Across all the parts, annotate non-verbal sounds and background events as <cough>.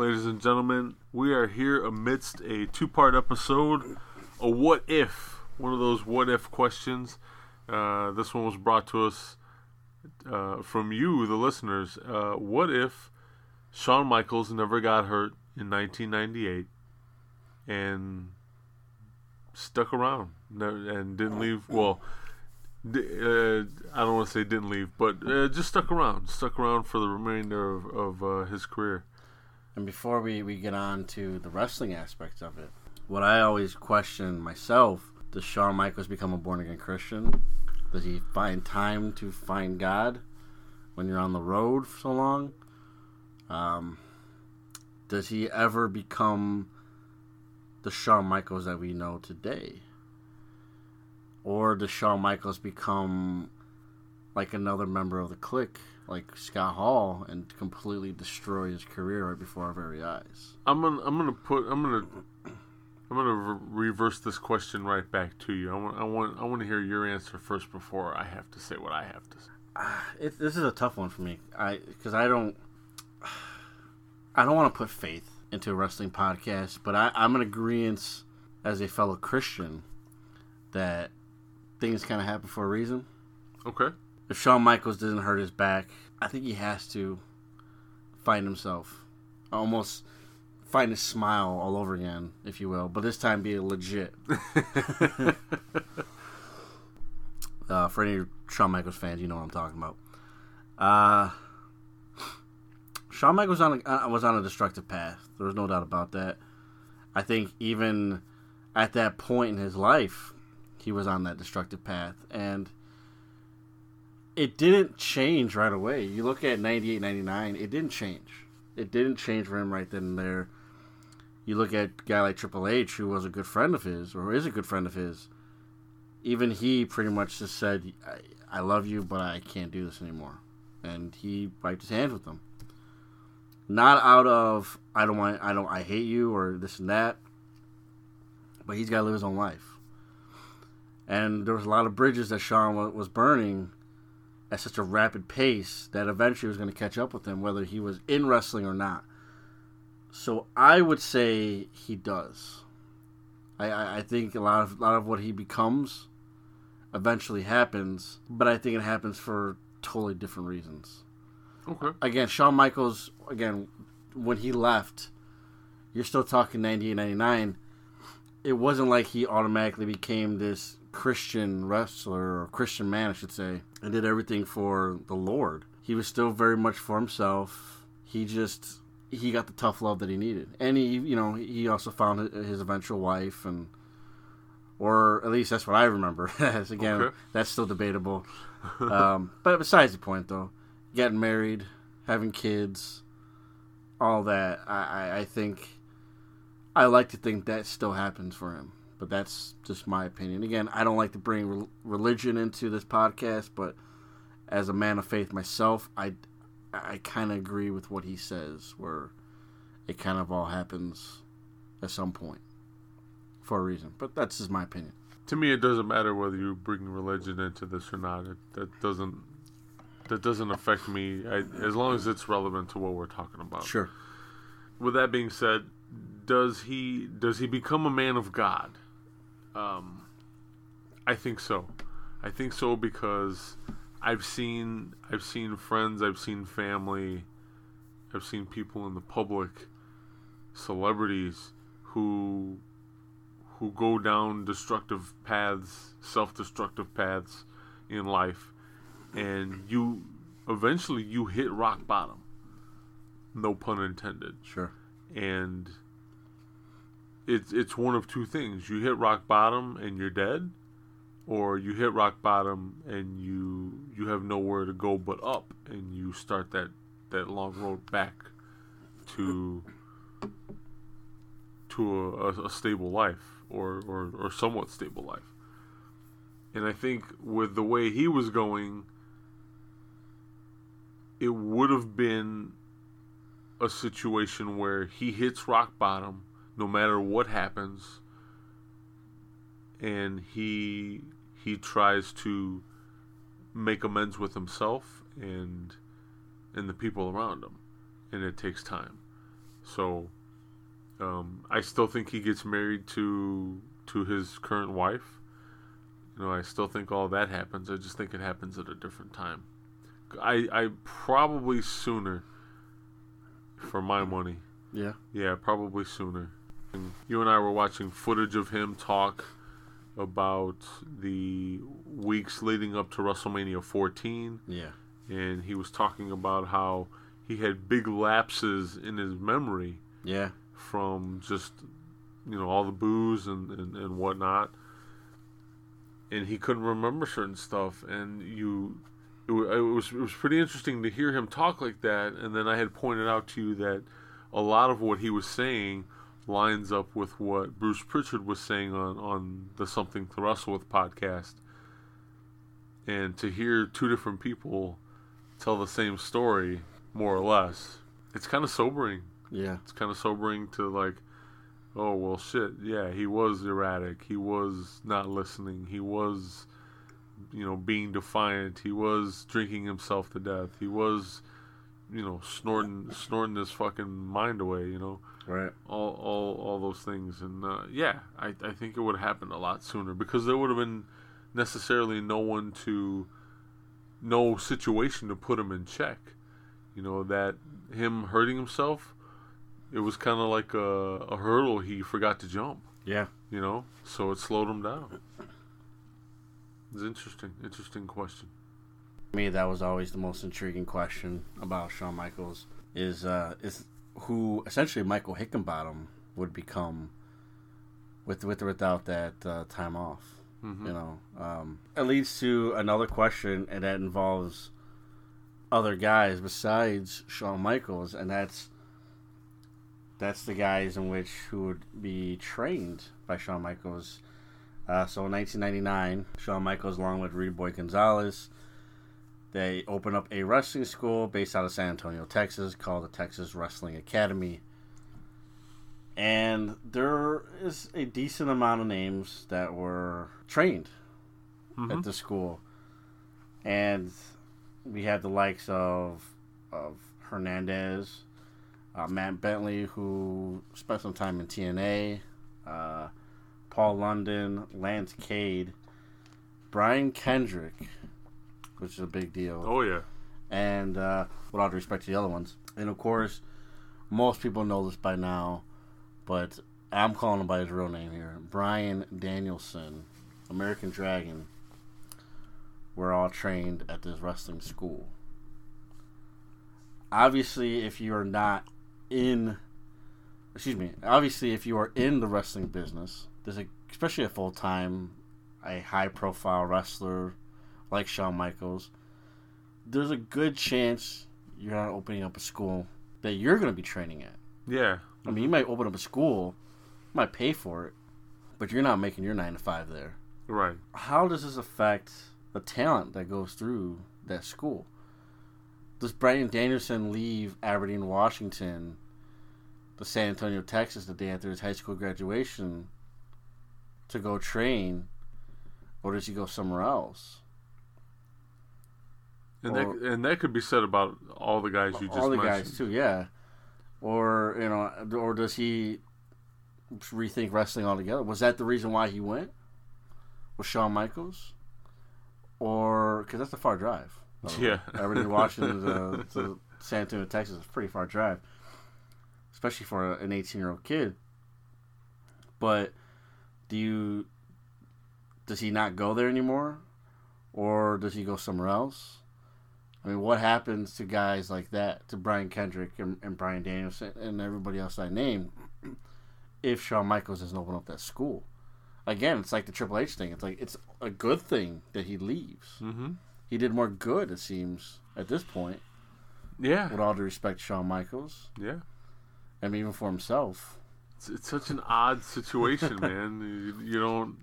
Ladies and gentlemen. We are here amidst a two part episode, a what if, one of those what if questions. Uh, this one was brought to us uh, from you, the listeners. Uh, what if Shawn Michaels never got hurt in 1998 and stuck around and didn't leave? Well, uh, I don't want to say didn't leave, but uh, just stuck around, stuck around for the remainder of, of uh, his career. And before we, we get on to the wrestling aspects of it, what I always question myself does Shawn Michaels become a born again Christian? Does he find time to find God when you're on the road for so long? Um, does he ever become the Shawn Michaels that we know today? Or does Shawn Michaels become like another member of the clique, like Scott Hall, and completely destroy his career right before our very eyes? I'm gonna I'm gonna put I'm gonna I'm gonna re- reverse this question right back to you. I want I want I want to hear your answer first before I have to say what I have to say. <sighs> It, this is a tough one for me. I because I don't <sighs> I don't want to put faith into a wrestling podcast, but I, I'm in agreement as a fellow Christian that things kind of happen for a reason. Okay. If Shawn Michaels doesn't hurt his back, I think he has to find himself, almost find his smile all over again, if you will. But this time, be legit. <laughs> uh, for any Shawn Michaels fans, you know what I'm talking about. Uh, Shawn Michaels on a, uh, was on a destructive path. There was no doubt about that. I think even at that point in his life, he was on that destructive path, and it didn't change right away. You look at 98, 99, it didn't change. It didn't change for him right then and there. You look at a guy like Triple H, who was a good friend of his, or is a good friend of his. Even he pretty much just said, I, I love you, but I can't do this anymore. And he wiped his hands with them. Not out of I don't want I don't I hate you or this and that. But he's got to live his own life. And there was a lot of bridges that wa- was burning at such a rapid pace that eventually was going to catch up with him, whether he was in wrestling or not. So I would say he does. I, I, I think a lot of a lot of what he becomes eventually happens, but I think it happens for totally different reasons. Okay. Again, Shawn Michaels, again, when he left, you're still talking 98, 99. It wasn't like he automatically became this Christian wrestler or Christian man, I should say, and did everything for the Lord. He was still very much for himself. He just he got the tough love that he needed, and he you know he also found his eventual wife, and or at least that's what I remember. <laughs> As again, Okay. that's still debatable. <laughs> um, but besides the point, though, getting married, having kids, all that, I, I, I think I like to think that still happens for him. But that's just my opinion. Again, I don't like to bring re- religion into this podcast, but as a man of faith myself, I, I kind of agree with what he says, where it kind of all happens at some point for a reason. But that's just my opinion. To me, it doesn't matter whether you bring religion into this or not. It, that doesn't that doesn't affect me I, as long as it's relevant to what we're talking about. Sure. With that being said, does he does he become a man of God? Um, I think so. I think so because I've seen I've seen friends, I've seen family, I've seen people in the public, celebrities who who go down destructive paths, self-destructive paths in life and you eventually you hit rock bottom. No pun intended Sure. and it's it's one of two things: you hit rock bottom and you're dead, or you hit rock bottom and you you have nowhere to go but up, and you start that that long road back to to a, a stable life or, or or somewhat stable life. And I think with the way he was going, it would have been a situation where he hits rock bottom no matter what happens. And he he tries to make amends with himself and and the people around him. And it takes time. So um, I still think he gets married to to his current wife. You know I still think all that happens. I just think it happens at a different time. I I probably sooner for my money. Yeah. yeah, probably sooner. And you and I were watching footage of him talk about the weeks leading up to WrestleMania 14, Yeah. and he was talking about how he had big lapses in his memory Yeah. from just you know all the booze and, and, and whatnot and he couldn't remember certain stuff and you it, it was it was pretty interesting to hear him talk like that and then I had pointed out to you that a lot of what he was saying lines up with what Bruce Pritchard was saying on on the Something to Wrestle with podcast. And to hear two different people tell the same story more or less it's kind of sobering. Yeah. it's kind of sobering to like oh well shit yeah he was erratic. He was not listening. He was you know being defiant. He was drinking himself to death. He was you know snorting snorting his fucking mind away you know? Right. all all all those things. And uh, yeah I, I think it would have happened a lot sooner because there would have been necessarily no one to no situation to put him in check. You know that him hurting himself it was kind of like a, a hurdle he forgot to jump. Yeah. you know? So it slowed him down. It's interesting interesting question Me, that was always the most intriguing question about Shawn Michaels is uh, is who essentially Michael Hickenbottom would become with with or without that uh, time off. Mhm. You know, um, it leads to another question, and that involves other guys besides Shawn Michaels, and that's that's the guys in which who would be trained by Shawn Michaels. Uh, so in 1999, Shawn Michaels, along with Rudy Boy Gonzales, they open up a wrestling school based out of San Antonio, Texas, called the Texas Wrestling Academy. And there is a decent amount of names that were trained Mhm. at the school. And we had the likes of of Hernandez, uh, Matt Bentley, who spent some time in TNA, uh, Paul London, Lance Cade, Brian Kendrick, which is a big deal oh yeah and uh, with all due respect to the other ones. And of course, most people know this by now, but I'm calling him by his real name here. Bryan Danielson, American Dragon. We're all trained at this wrestling school. Obviously, if you are not in, excuse me, obviously, if you are in the wrestling business, there's a, especially a full time, a high profile wrestler like Shawn Michaels there's a good chance you're not opening up a school that you're going to be training at. yeah I mean, you might open up a school, you might pay for it, but you're not making your nine to five there. right How does this affect the talent that goes through that school? Does Bryan Danielson leave Aberdeen, Washington, to San Antonio, Texas, the day after his high school graduation to go train, or does he go somewhere else? And Or- that and that could be said about all the guys you just all the mentioned guys too, yeah. Or you know, or does he rethink wrestling altogether? Was that the reason why he went? Was Shawn Michaels? Or because that's a far drive. Yeah. <laughs> Aberdeen, Washington to, <laughs> to San Antonio, Texas is a pretty far drive, especially for an eighteen-year-old kid. But do you? Does he not go there anymore, or does he go somewhere else? I mean, what happens to guys like that, to Brian Kendrick and, and Bryan Danielson and everybody else I named, if Shawn Michaels doesn't open up that school? Again, it's like the Triple H thing. It's like it's a good thing that he leaves. mm-hmm. He did more good, it seems, at this point. yeah With all due respect, to Shawn Michaels, yeah and even for himself. it's, it's such an odd situation, <laughs> man. You, you don't.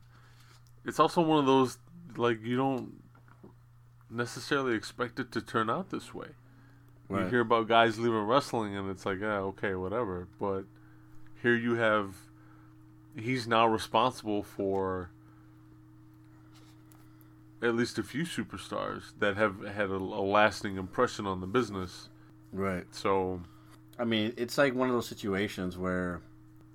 It's also one of those like you don't necessarily expect it to turn out this way. You hear about guys leaving wrestling, and it's like, yeah, okay, whatever. But here you have, he's now responsible for at least a few superstars that have had a, a lasting impression on the business. Right. So, I mean, it's like one of those situations where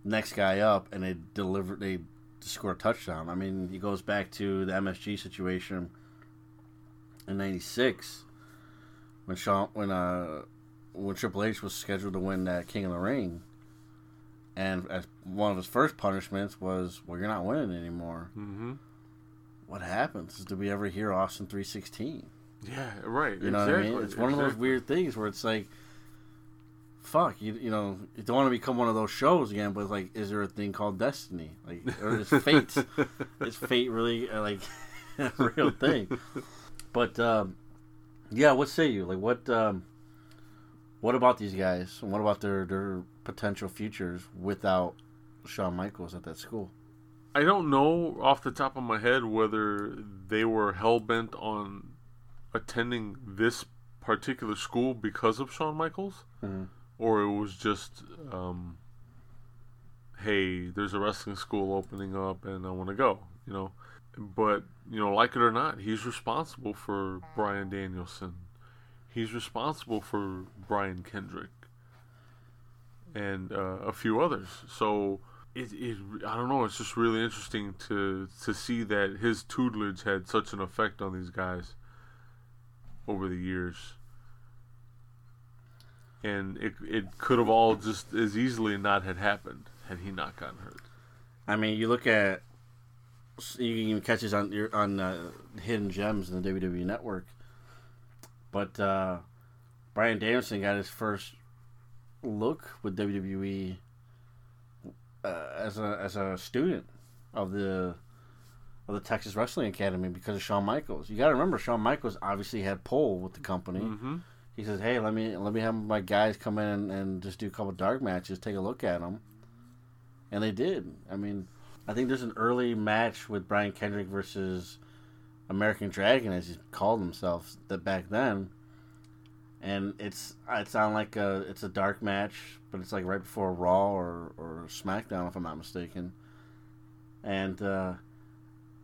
next guy up and they deliver they score a touchdown. I mean, he goes back to the MSG situation in '96 when Shawn when uh when Triple H was scheduled to win that King of the Ring, and as one of his first punishments was, "Well, you're not winning anymore." hmm What happens? Do we ever hear Austin three sixteen? yeah, right. You know exactly, what I mean? It's one of those weird things where it's like, fuck, you you know, you don't want to become one of those shows again. But like, is there a thing called destiny? Like, or is fate? <laughs> is fate really uh, like <laughs> a real thing? <laughs> But um, yeah, what say you? Like, what um, what about these guys? And what about their their potential futures without Shawn Michaels at that school? I don't know off the top of my head whether they were hell bent on attending this particular school because of Shawn Michaels, Mhm. or it was just, um, hey, there's a wrestling school opening up and I want to go, you know. But, you know, like it or not, he's responsible for Bryan Danielson. He's responsible for Brian Kendrick and uh, a few others. So it, it, I don't know. It's just really interesting to to see that his tutelage had such an effect on these guys over the years, and it it could have all just as easily not had happened had he not gotten hurt. I mean, you look at you can even catch this on your on uh, hidden gems in the WWE network. But uh, Bryan Danielson got his first look with WWE uh, as a as a student of the of the Texas Wrestling Academy because of Shawn Michaels. You got to remember, Shawn Michaels obviously had pull with the company. Mm-hmm. He says, "Hey, let me let me have my guys come in and, and just do a couple dark matches, take a look at them." And they did. I mean, I think there's an early match with Brian Kendrick versus American Dragon, as he called himself, that back then. And it's it's on like a it's a dark match, but it's like right before Raw or or SmackDown, if I'm not mistaken. And uh,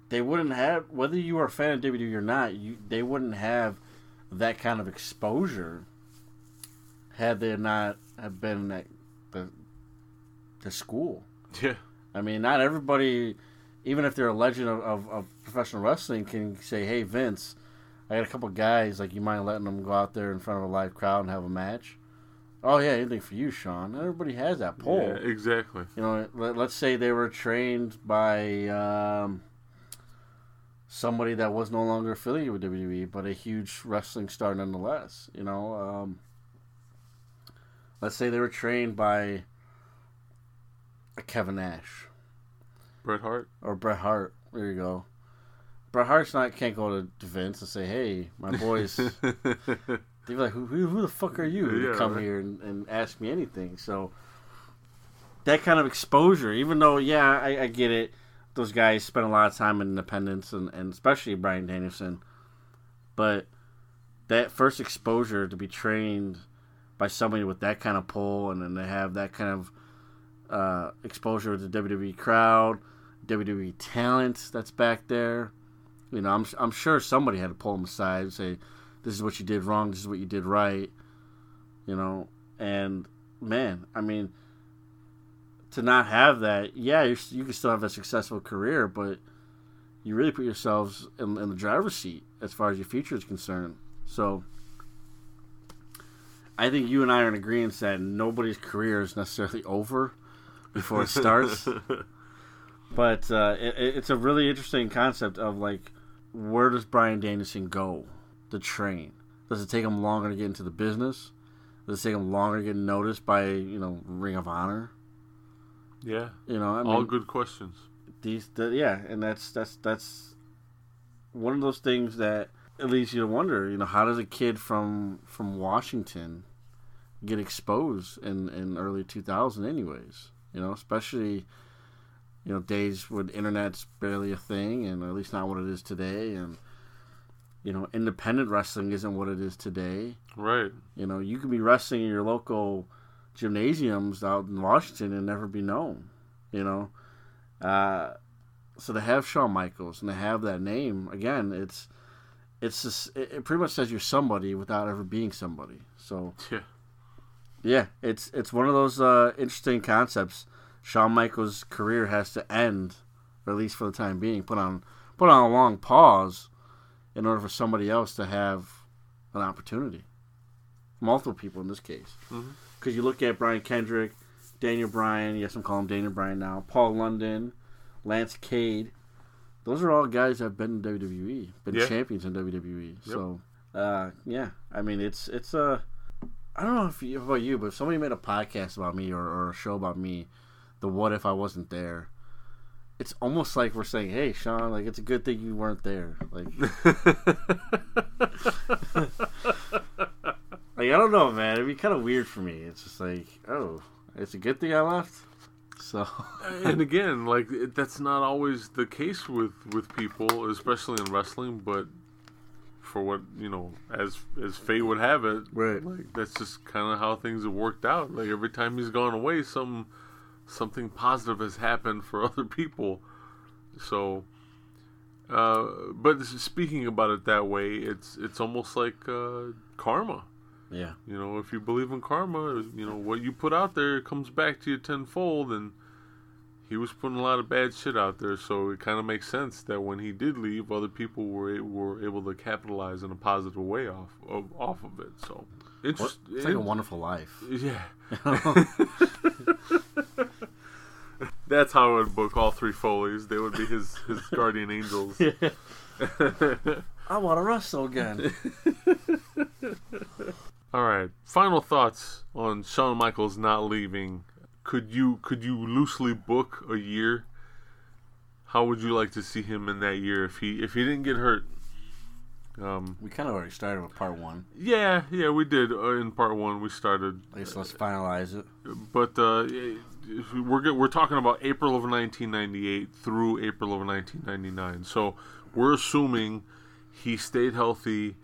they wouldn't have whether you are a fan of WWE or not, you they wouldn't have that kind of exposure had they not have been at the the school. Yeah, I mean, not everybody, even if they're a legend of, of, of professional wrestling, can say, "Hey, Vince, I got a couple guys. Like, you mind letting them go out there in front of a live crowd and have a match?" Oh yeah, anything for you, Shawn. Everybody has that pull. yeah, exactly. You know, let, let's say they were trained by um, somebody that was no longer affiliated with WWE, but a huge wrestling star nonetheless. You know, um, let's say they were trained by Kevin Nash Bret Hart. or Bret Hart. There you go. Bret Hart's not can't go to Vince and say, "Hey, my boys." <laughs> They'd be like, who, who, who the fuck are you Yeah, to come right. here and, and ask me anything? So that kind of exposure, even though, yeah, I, I get it. Those guys spend a lot of time in independence, and, and especially Bryan Danielson. But that first exposure to be trained by somebody with that kind of pull, and then they have that kind of uh, exposure to the WWE crowd, WWE talent that's back there. You know, I'm I'm sure somebody had to pull them aside and say, "This is what you did wrong. This is what you did right." You know, and man, I mean, to not have that, yeah, you you can still have a successful career, but you really put yourselves in, in the driver's seat as far as your future is concerned. So. I think you and I are in agreement that nobody's career is necessarily <laughs> over before it starts. <laughs> but uh, it, it- it's a really interesting concept of like, where does Bryan Danielson go to train? Does it take him longer to get into the business? Does it take him longer to get noticed by you know Ring of Honor? yeah, You know, I mean, all good questions. these the, yeah and that's that's that's one of those things that it leads you to wonder you know how does a kid from from washington get exposed in in early 2000 anyways You know, especially you know days when internet's barely a thing, and at least not what it is today, and you know, independent wrestling isn't what it is today. Right. You know, you could be wrestling in your local gymnasiums out in Washington and never be known. You know, uh, so to have Shawn Michaels and to have that name again, it's it's just, it, it pretty much says you're somebody without ever being somebody. So Yeah. yeah, it's it's one of those uh, interesting concepts. Shawn Michaels' career has to end, or at least for the time being, put on put on a long pause, in order for somebody else to have an opportunity. Multiple people in this case, because Mhm. you look at Brian Kendrick, Daniel Bryan. Yes, I'm calling him Daniel Bryan now. Paul London, Lance Cade. Those are all guys that have been in WWE, been Yeah. champions in WWE. So, uh, yeah, I mean, it's it's Uh, I don't know if you, about you, but if somebody made a podcast about me or, or a show about me, the what if I wasn't there, it's almost like we're saying, "Hey, Shawn, like it's a good thing you weren't there." Like, <laughs> like I don't know, man. It'd be kind of weird for me. It's just like, oh, it's a good thing I left. So, <laughs> and again, like it, that's not always the case with with people, especially in wrestling. But for what you know, as as fate would have it, Right. Like that's just kind of how things have worked out. Like every time he's gone away, some something positive has happened for <laughs> other people. So, uh, but speaking about it that way, it's it's almost like uh, karma. yeah, You know, if you believe in karma, you know what you put out there comes back to you tenfold. And he was putting a lot of bad shit out there, so it kind of makes sense that when he did leave, other people were were able to capitalize in a positive way off of, off of it. So interest, it's like a wonderful life. yeah. <laughs> <laughs> That's how I would book all three Foley's. They would be his his <laughs> guardian angels. I want to wrestle again. <laughs> All right. Final thoughts on Shawn Michaels not leaving. Could you could you loosely book a year? How would you like to see him in that year if he if he didn't get hurt? Um, we kind of already started with part one. yeah, yeah, we did uh, in part one. We started, I guess let's finalize it. but uh, we- we're we're talking about April of 1998 through April of 1999. So we're assuming he stayed healthy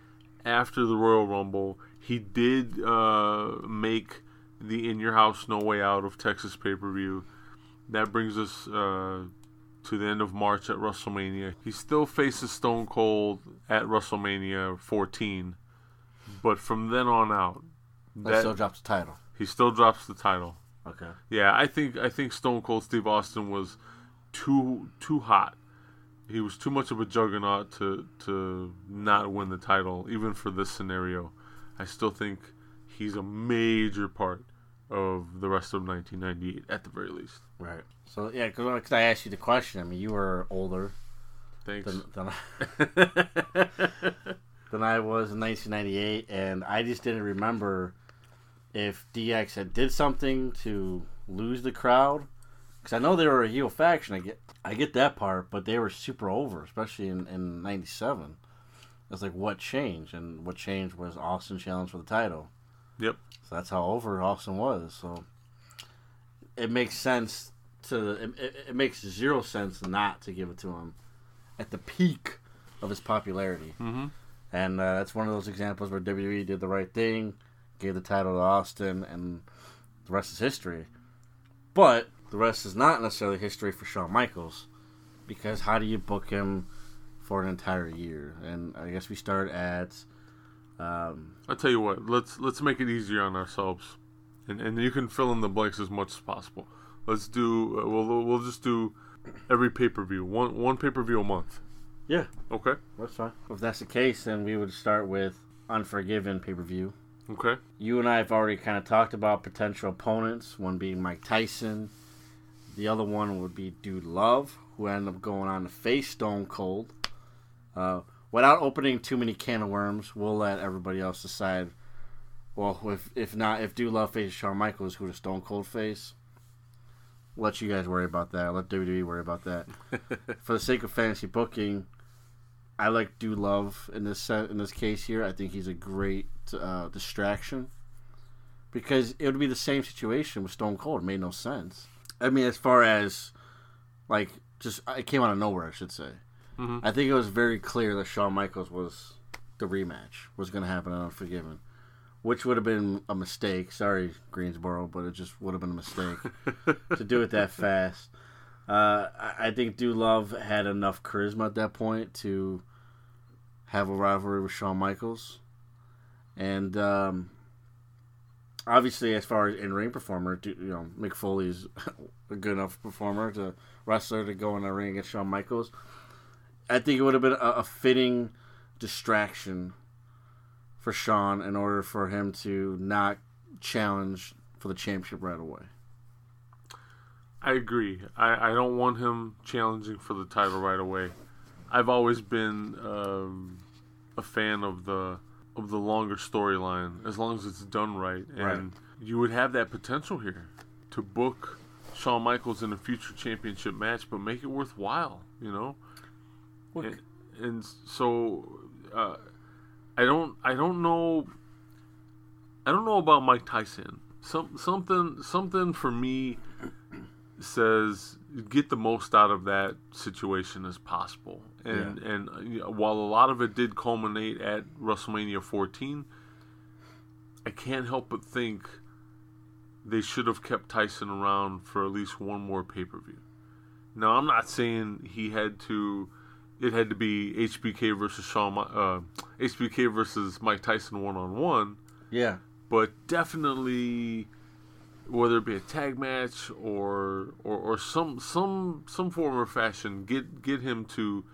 after the Royal Rumble. He did uh, make the In Your House No Way Out of Texas pay per view. That brings us uh, to the end of March at WrestleMania. He still faces Stone Cold at WrestleMania 14, but from then on out, that, still drop the title. he still drops the title. Okay. Yeah, I think I think Stone Cold Steve Austin was too too hot. He was too much of a juggernaut to to not win the title, even for this scenario. I still think he's a major part of the rest of 1998 at the very least. Right. So yeah, because I asked you the question. I mean, you were older Thanks. than than I, <laughs> than I was in 1998, and I just didn't remember if DX had did something to lose the crowd. Because I know they were a heel faction. I get I get that part, but they were super over, especially in in '97. It's like what changed, and what changed was Austin challenge for the title. Yep. So that's how over Austin was. So it makes sense to it, it, makes zero sense not to give it to him at the peak of his popularity. Mm-hmm. And uh, that's one of those examples where WWE did the right thing, gave the title to Austin, and the rest is history. But the rest is not necessarily history for Shawn Michaels, because how do you book him for an entire year? And I guess we start at um, I tell you what, let's let's make it easier on ourselves, and and you can fill in the blanks as much as possible. Let's do uh, we'll we'll just do every pay per view one one pay per view a month. yeah, Okay. that's fine. If that's the case, then we would start with Unforgiven pay per view. Okay. You and I have already kind of talked about potential opponents. One being Mike Tyson. The other one would be Dude Love, who ended up going on to face Stone Cold. Uh, without opening too many can of worms, we'll let everybody else decide. Well, if if not, if Dude Love faces Shawn Michaels, who does Stone Cold face? Let you guys worry about that. Let WWE worry about that. <laughs> For the sake of fantasy booking, I like Dude Love in this set, in this case here. I think he's a great uh, distraction because it would be the same situation with Stone Cold. It made no sense. I mean, as far as like just it came out of nowhere, I should say. Mhm. I think it was very clear that Shawn Michaels was the rematch was going to happen on Unforgiven, which would have been a mistake. Sorry, Greensboro, but it just would have been a mistake <laughs> to do it that fast. Uh, I think Dude Love had enough charisma at that point to have a rivalry with Shawn Michaels, and um, obviously, as far as in ring performer, you know, Mick Foley's <laughs> a good enough performer to wrestler to go in the ring against Shawn Michaels. I think it would have been a, a fitting distraction for Shawn in order for him to not challenge for the championship right away. I agree. I, I don't want him challenging for the title right away. I've always been um, a fan of the of the longer storyline, as long as it's done right. And Right. you would have that potential here to book Shawn Michaels in a future championship match, but make it worthwhile. You know, and, and so uh, I don't I don't know I don't know about Mike Tyson. Some something something for me says get the most out of that situation as possible. And and uh, you know, while a lot of it did culminate at WrestleMania 14, I can't help but think they should have kept Tyson around for at least one more pay-per-view. Now, I'm not saying he had to it had to be HBK versus Shawn uh, HBK versus Mike Tyson one on one Yeah, but definitely whether it be a tag match or or, or some some some form or fashion get get him to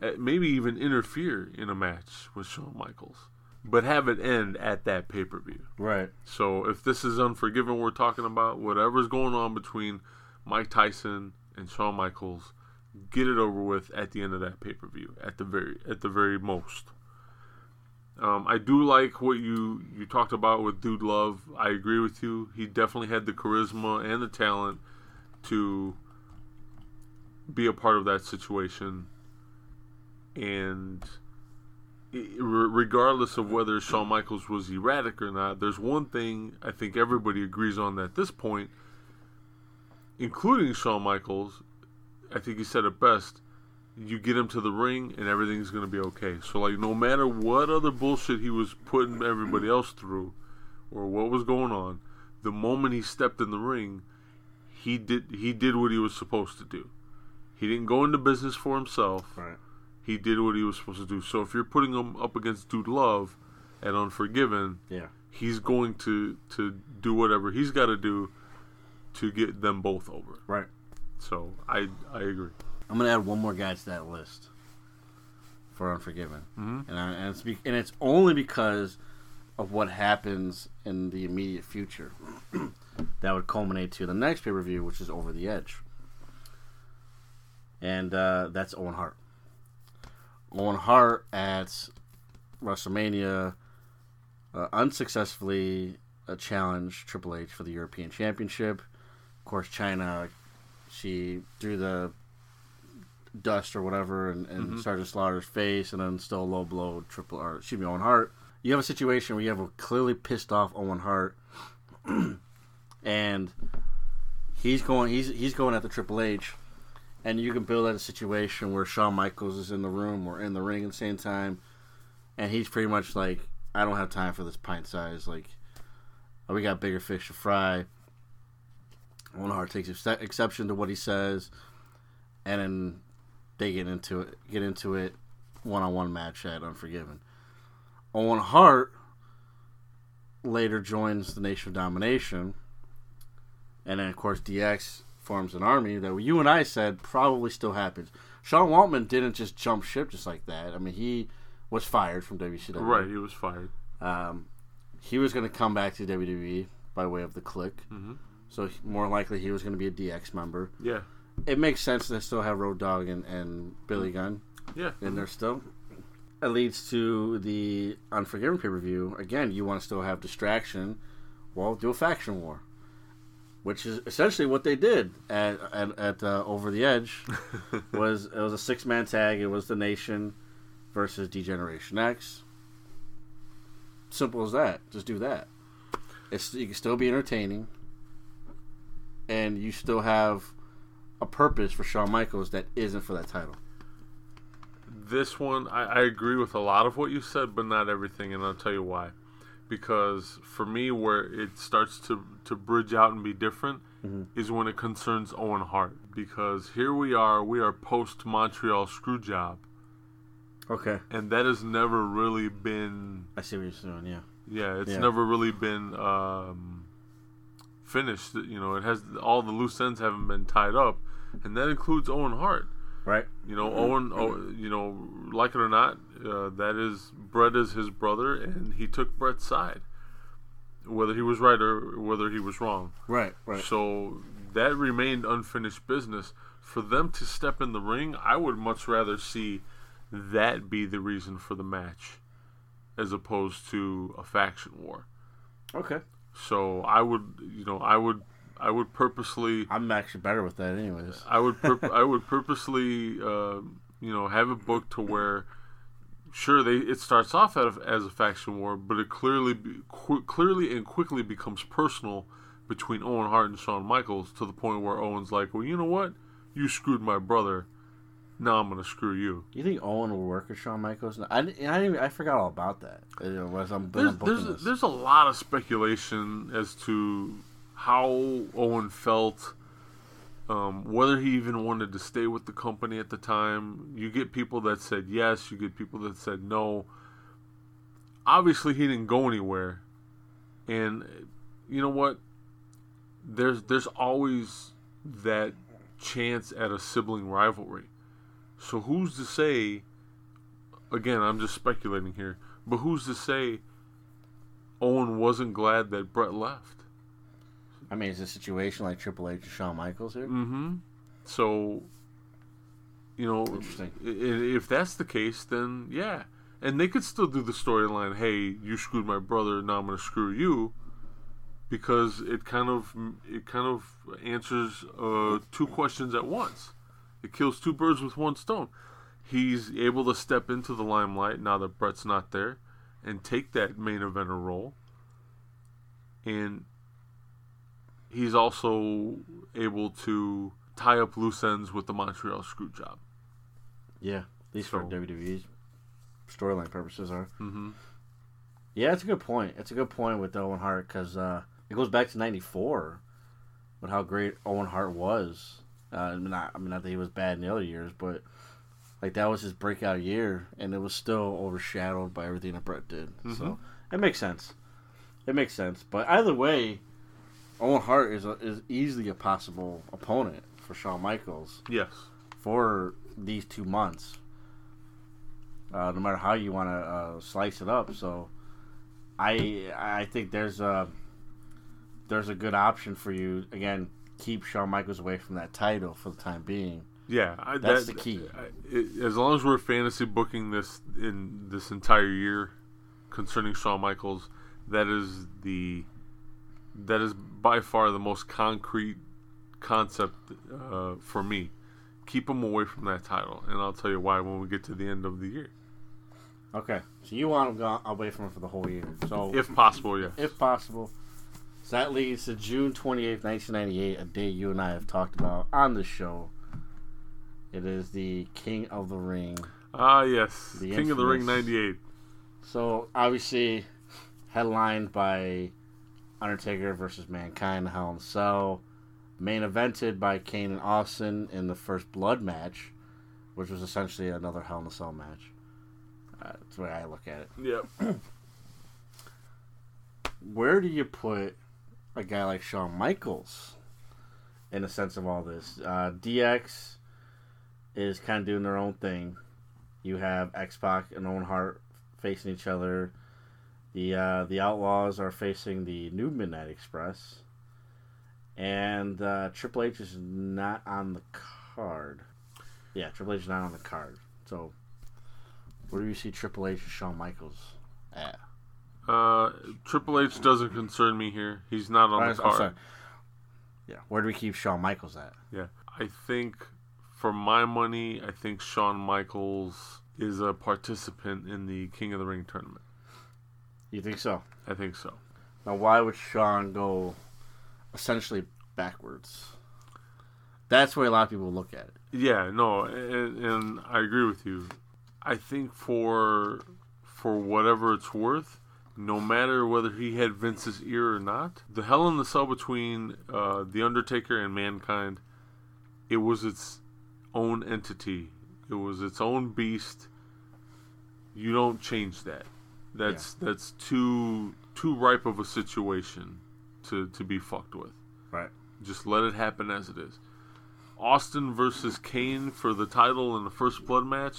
uh, maybe even interfere in a match with Shawn Michaels but have it end at that pay-per-view. Right. so if this is unforgiven we're talking about whatever's going on between Mike Tyson and Shawn Michaels get it over with at the end of that pay-per-view at the very at the very most um, I do like what you you talked about with Dude Love. I agree with you. He definitely had the charisma and the talent to be a part of that situation. And regardless of whether Shawn Michaels was erratic or not, there's one thing I think everybody agrees on at this point, including Shawn Michaels. I think he said it best you get him to the ring and everything's gonna be okay. So like no matter what other bullshit he was putting everybody mm-hmm. else through or what was going on, the moment he stepped in the ring, he did he did what he was supposed to do. He didn't go into business for himself. Right. He did what he was supposed to do. So if you're putting him up against Dude Love and Unforgiven, Yeah. he's going to to do whatever he's got to do to get them both over. Right. So I I agree. I'm gonna add one more guy to that list for Unforgiven, Mhm. and I, and it's be, and it's only because of what happens in the immediate future <clears throat> that would culminate to the next pay per view, which is Over the Edge, and uh, that's Owen Hart. Owen Hart at WrestleMania uh, unsuccessfully uh, challenged Triple H for the European Championship. Of course, Chyna, she threw the dust or whatever and, and mm-hmm. Sergeant Slaughter's face and then still low blow triple or excuse me Owen Hart. You have a situation where you have a clearly pissed off Owen Hart <clears throat> and he's going he's he's going at the Triple H and you can build at a situation where Shawn Michaels is in the room or in the ring at the same time and he's pretty much like I don't have time for this pint size like we got bigger fish to fry. Owen Hart takes ex- exception to what he says and then they get into it get into it one on one match at Unforgiven. Owen Hart later joins the Nation of Domination, and then of course DX forms an army that you and I said probably still happens. Sean Waltman didn't just jump ship just like that. I mean, he was fired from WCW. Right, he was fired. Um, he was going to come back to WWE by way of the Clique. Mhm. So more likely he was going to be a DX member Yeah, it makes sense to still have Road Dogg and, and Billy Gunn yeah. in there still. It leads to the Unforgiven pay per view. Again, you want to still have distraction. Well, do a faction war, which is essentially what they did at at, at uh, Over the Edge. <laughs> was it was a six man tag? It was the Nation versus D-Generation X. Simple as that. Just do that. It's you can still be entertaining. And you still have a purpose for Shawn Michaels that isn't for that title. This one, I, I agree with a lot of what you said, but not everything, and I'll tell you why. Because for me, where it starts to, to bridge out and be different is when it concerns Owen Hart. Because here we are, we are post Montreal Screwjob, Okay, and that has never really been I see what you're saying. Yeah, Yeah, it's Yeah. never really been um, finished. You know, it has all the loose ends haven't been tied up, and that includes Owen Hart. right. You know, Owen. Oh, you know, like it or not, uh, that is Bret is his brother, and he took Bret's side, whether he was right or whether he was wrong. Right, right. So that remained unfinished business. For them to step in the ring, I would much rather see that be the reason for the match, as opposed to a faction war. Okay, So I would, you know, I would, I would purposely, I'm actually better with that, anyways. I would, purp- <laughs> I would purposely, uh, you know, have it booked to where, sure, they it starts off as, as a faction war, but it clearly, qu- clearly and quickly becomes personal between Owen Hart and Shawn Michaels to the point where Owen's like, well, you know what, you screwed my brother, now I'm gonna screw you. You think Owen will work with Shawn Michaels? I, I, didn't even, I forgot all about that. I'm, There's I'm there's this. there's a lot of speculation as to how Owen felt, um, whether he even wanted to stay with the company at the time. You get people that said yes, you get people that said no. Obviously, he didn't go anywhere, and you know what? There's there's always that chance at a sibling rivalry. So who's to say? Again, I'm just speculating here, but who's to say Owen wasn't glad that Bret left? I mean, it's a situation like Triple H and Shawn Michaels here. Mm-hmm. So, you know, Interesting. i- i- if that's the case, then yeah, and they could still do the storyline. Hey, you screwed my brother, now I'm gonna screw you, because it kind of it kind of answers uh, two questions at once. It kills two birds with one stone. He's able to step into the limelight now that Bret's not there, and take that main eventer role. And he's also able to tie up loose ends with the Montreal screw job. Yeah, at least for WWE's storyline purposes are. Mm-hmm. Yeah, it's a good point. It's a good point with Owen Hart because uh, it goes back to '94 with how great Owen Hart was. Uh, not, I mean, not that he was bad in the other years, but like that was his breakout year, and it was still overshadowed by everything that Bret did. So it makes sense. It makes sense. But either way, Owen Hart is a, is easily a possible opponent for Shawn Michaels Yes. for these two months. Uh, no matter how you want to uh, slice it up, so I I think there's a there's a good option for you. Again, keep Shawn Michaels away from that title for the time being. Yeah, I, That's that- the key. I- it- as long as we're fantasy booking this in this entire year concerning Shawn Michaels, that is the that is by far the most concrete concept uh, for me. Keep him away from that title, and I'll tell you why when we get to the end of the year, Okay, so you want him gone away from it for the whole year. So if possible. Yes. if possible. So that leads to June 28th, 1998, a day you and I have talked about on the show. It is the King of the Ring. Ah, yes, The King of the Ring '98. So obviously, headlined by Undertaker versus Mankind, Hell in a Cell, main evented by Kane and Austin in the first Blood match, which was essentially another Hell in a Cell match. Uh, that's the way I look at it. Yep. Where do you put a guy like Shawn Michaels in the sense of all this? Uh, DX is kind of doing their own thing. You have X Pac and Owen Hart facing each other. The uh, the Outlaws are facing the New Midnight Express, and uh, Triple H is not on the card. Yeah, Triple H is not on the card. So, where do you see Triple H and Shawn Michaels at? Uh, Triple H doesn't concern me here. He's not on I'm the sorry. card. Yeah, where do we keep Shawn Michaels at? Yeah, I think for my money, I think Shawn Michaels is a participant in the King of the Ring tournament. You think so? I think so. Now, why would Shawn go essentially backwards. That's the way a lot of people look at it. Yeah, no, and, and I agree with you. I think for for whatever it's worth, no matter whether he had Vince's ear or not, the Hell in the Cell between uh, the Undertaker and Mankind, it was its own entity. It was its own beast. You don't change that. That's that's too too ripe of a situation to to be fucked with. Right. Just let it happen as it is. Austin versus Kane for the title in the first blood match.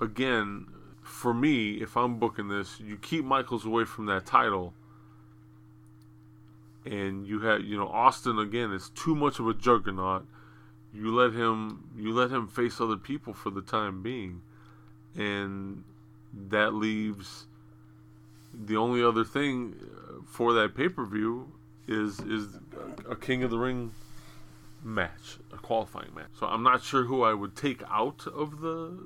Again, for me, if I'm booking this, you keep Michaels away from that title. And you have, you know, Austin again is too much of a juggernaut. You let him, you let him face other people for the time being, and that leaves the only other thing uh, for that pay per view is is a King of the Ring match, a qualifying match. So I'm not sure who I would take out of the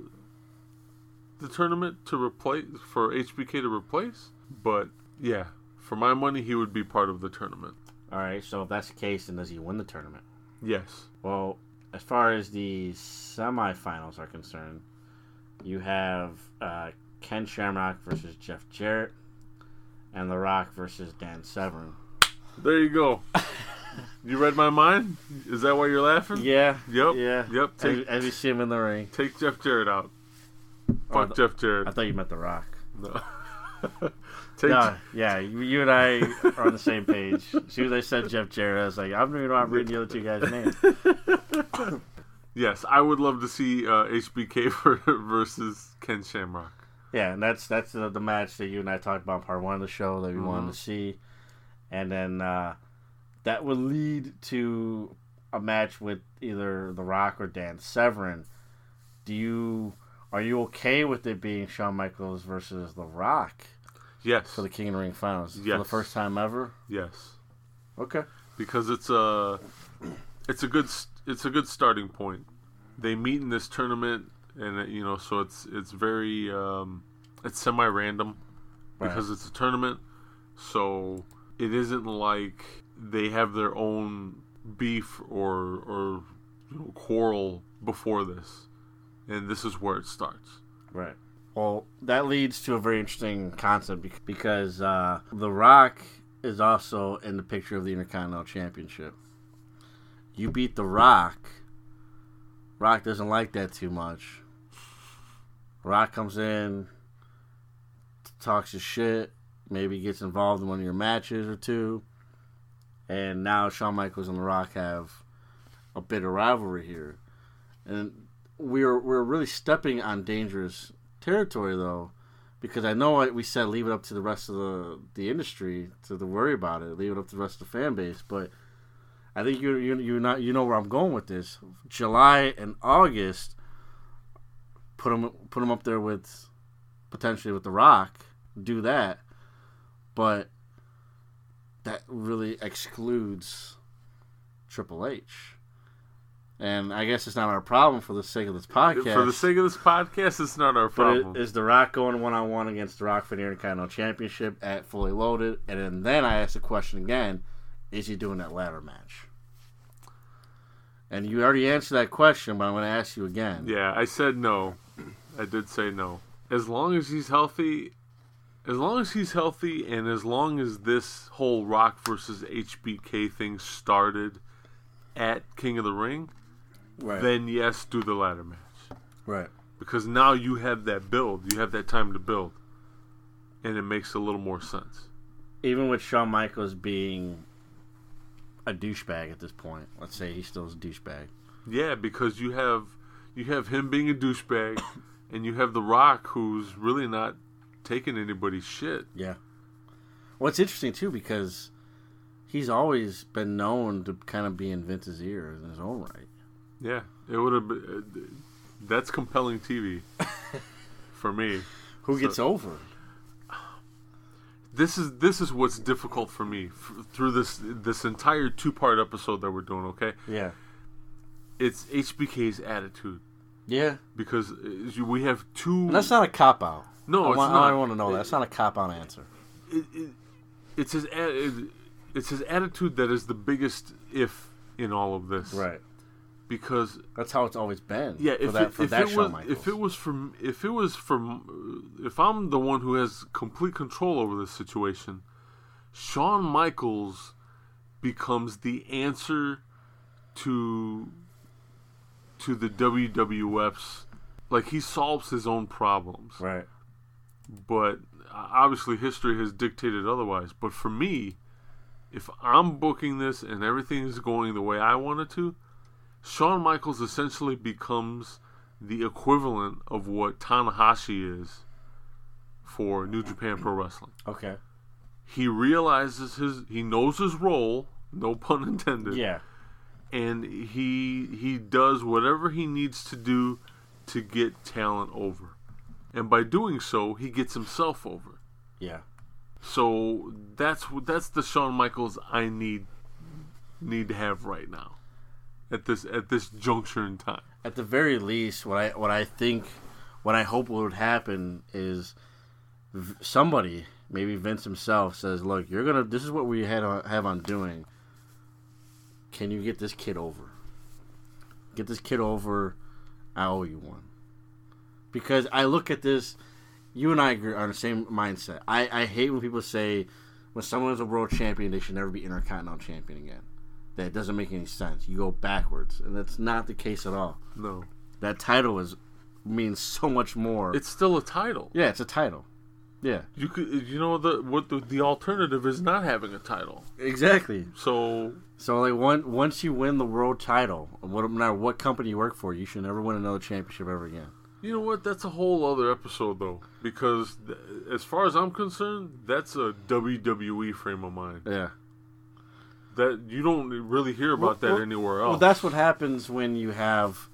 the tournament to replace for HBK to replace, but yeah, for my money, he would be part of the tournament. All right. So if that's the case, then does he win the tournament? Yes. Well, as far as the semifinals are concerned, you have uh, Ken Shamrock versus Jeff Jarrett, and The Rock versus Dan Severn. There you go. <laughs> you read my mind. Is that why you're laughing? Yeah. Yep. Yeah. Yep. As, Take as you see him in the ring. take Jeff Jarrett out. Oh, Fuck Jeff Jarrett. I thought you meant The Rock. No. <laughs> yeah, you, and I are on the same page. As soon as I said Jeff Jarrett, I was like, I'm not even reading the other two guys' names. <laughs> Yes, I would love to see uh, HBK <laughs> versus Ken Shamrock. Yeah, and that's that's the, the match that you and I talked about in part one of the show that we wanted Mhm. to see, and then uh, that would lead to a match with either The Rock or Dan Severn. Do you are you okay with it being Shawn Michaels versus The Rock Yes. for the King of the Ring finals for the first time ever? yes. Okay. because it's a it's a good it's a good starting point. They meet in this tournament, and uh, you know, so it's it's very um, it's semi random because it's a tournament. So it isn't like they have their own beef or or you know, quarrel before this, and this is where it starts. Right. Well, that leads to a very interesting concept because uh, The Rock is also in the picture of the Intercontinental Championship. You beat The Rock. Rock doesn't like that too much. Rock comes in, talks his shit, maybe gets involved in one of your matches or two, and now Shawn Michaels and The Rock have a bit of rivalry here, and we're we're really stepping on dangerous territory though, because I know we said leave it up to the rest of the the industry to, to worry about it, leave it up to the rest of the fan base, but. I think you you you not you know where I'm going with this. July and August, put them put them up there with potentially with The Rock. Do that, but that really excludes Triple H. And I guess it's not our problem for the sake of this podcast. For the sake of this podcast, it's not our problem. it- is The Rock going one on one against The Rock for the Intercontinental Championship at Fully Loaded? And then, then I ask the question again: Is he doing that ladder match? And you already answered that question, but I'm going to ask you again. Yeah, I said no. I did say no. As long as he's healthy, as long as he's healthy, and as long as this whole Rock versus HBK thing started at King of the Ring, Right. then yes, do the ladder match right. because now you have that build, you have that time to build, and it makes a little more sense. Even with Shawn Michaels being a douchebag at this point, let's say he still is a douchebag. Yeah, because you have you have him being a douchebag, <coughs> and you have The Rock who's really not taking anybody's shit. Yeah. Well, it's interesting too because he's always been known to kind of be in Vince's ear in his own right. Yeah, it would have been. Uh, that's compelling TV <laughs> for me. Who So- gets over? This is this is what's difficult for me f- through this this entire two part episode that we're doing. Okay, Yeah. it's HBK's attitude Yeah. because uh, we have two. And that's not a cop out. No, I it's want, not. I want to know that. That's not a cop out answer. it, it, it's his. It, it's his attitude that is the biggest if in all of this. Right. Because That's how it's always been. yeah, for if that, it, for if that it was Michaels. if it was from if it was from uh, if I'm the one who has complete control over this situation, Shawn Michaels becomes the answer to to the WWF's like he solves his own problems right. but obviously history has dictated otherwise. But for me, if I'm booking this and everything is going the way I want it to, Shawn Michaels essentially becomes the equivalent of what Tanahashi is for New Japan Pro Wrestling. Okay. He realizes his, he knows his role, no pun intended, Yeah. and he he does whatever he needs to do to get talent over. And by doing so, he gets himself over. Yeah. So that's that's the Shawn Michaels I need need to have right now at this at this juncture in time. At the very least, what I what I think, what I hope would happen is somebody, maybe Vince himself, says, "Look, you're gonna. This is what we had on, have on doing. Can you get this kid over? Get this kid over. I owe you one." Because I look at this, you and I agree on the same mindset. I, I hate when people say when someone is a world champion, they should never be intercontinental champion again. That doesn't make any sense. You go backwards, and that's not the case at all. No, That title is means so much more. it's still a title. yeah, it's a title. Yeah, You could you know the what the, the alternative is not having a title. exactly. So So like one once you win the world title, what no matter what company you work for, you should never win another championship ever again. you know what? That's a whole other episode though, because th- as far as I'm concerned, that's a WWE frame of mind. Yeah. That you don't really hear about that Well, anywhere else. Well, that's what happens when you have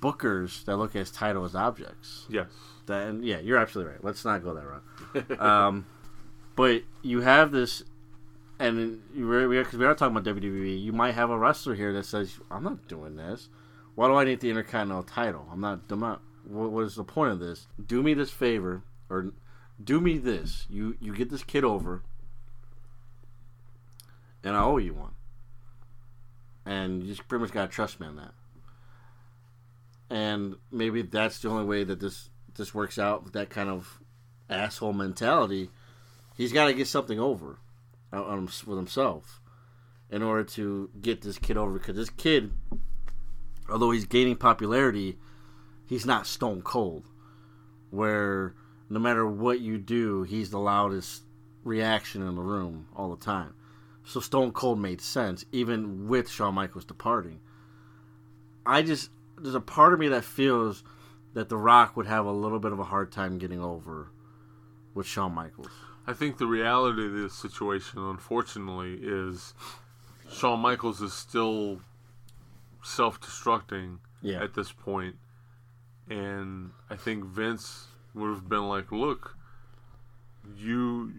bookers that look at his title as objects. yes. And yeah, you're absolutely right. Let's not go that route. <laughs> um, but you have this, and you re- we because we are talking about WWE. You might have a wrestler here that says, "I'm not doing this. Why do I need the Intercontinental title? I'm not. I'm not. What, what is the point of this? Do me this favor, or do me this. You you get this kid over, and I owe you one. And you just pretty much gotta trust me on that. And maybe that's the only way that this this works out with that kind of asshole mentality. He's got to get something over uh, um, on, on, with himself in order to get this kid over. Because this kid, although he's gaining popularity, he's not stone cold. Where no matter what you do, he's the loudest reaction in the room all the time. So Stone Cold made sense, even with Shawn Michaels departing. I just there's a part of me that feels that The Rock would have a little bit of a hard time getting over with Shawn Michaels. I think the reality of this situation, unfortunately, is Shawn Michaels is still self-destructing Yeah. at this point, and I think Vince would have been like, "Look, you,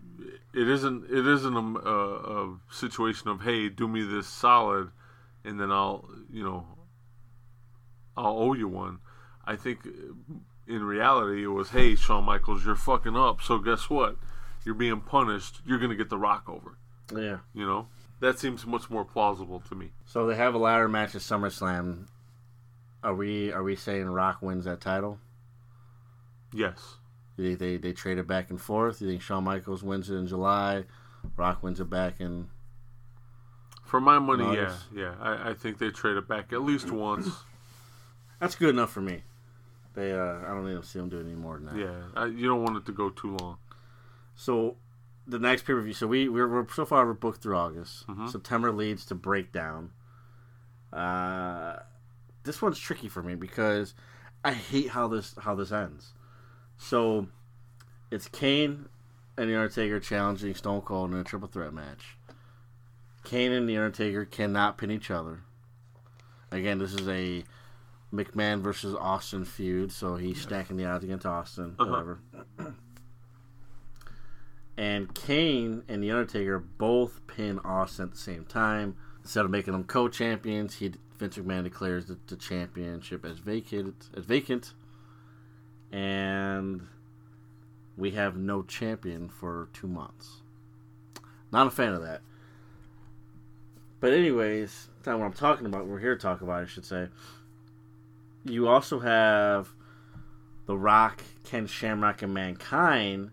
it isn't, it isn't a, a, a situation of hey, do me this solid, and then I'll, you know, I'll owe you one." I think uh, in reality it was, "Hey, Shawn Michaels, you're fucking up. So guess what? You're being punished. You're gonna get the Rock over." Yeah. You know, that seems much more plausible to me. So they have a ladder match at SummerSlam. Are we are we saying Rock wins that title? Yes. You think they, they trade it back and forth? You think Shawn Michaels wins it in July? Rock wins it back in For my money, yeah, yeah. I, I think they trade it back at least once. <clears throat> That's good enough for me. They uh I don't to see them do any more than that. Yeah, I, you don't want it to go too long. So the next pay per view. So we we're, we're so far we're booked through August. Mhm. September leads to breakdown. Uh, this one's tricky for me because I hate how this how this ends. So it's Kane and the Undertaker challenging Stone Cold in a triple threat match. Kane and the Undertaker cannot pin each other. Again, this is a McMahon versus Austin feud, so he's stacking the odds against Austin. Uh-huh. Whatever. and Kane and the Undertaker both pin Austin at the same time. Instead of making them co-champions, he Vince McMahon declares the, the championship as vacant, as vacant, and we have no champion for two months. Not a fan of that. But anyways, not what I'm talking about. We're here to talk about. I should say. You also have The Rock, Ken Shamrock, and Mankind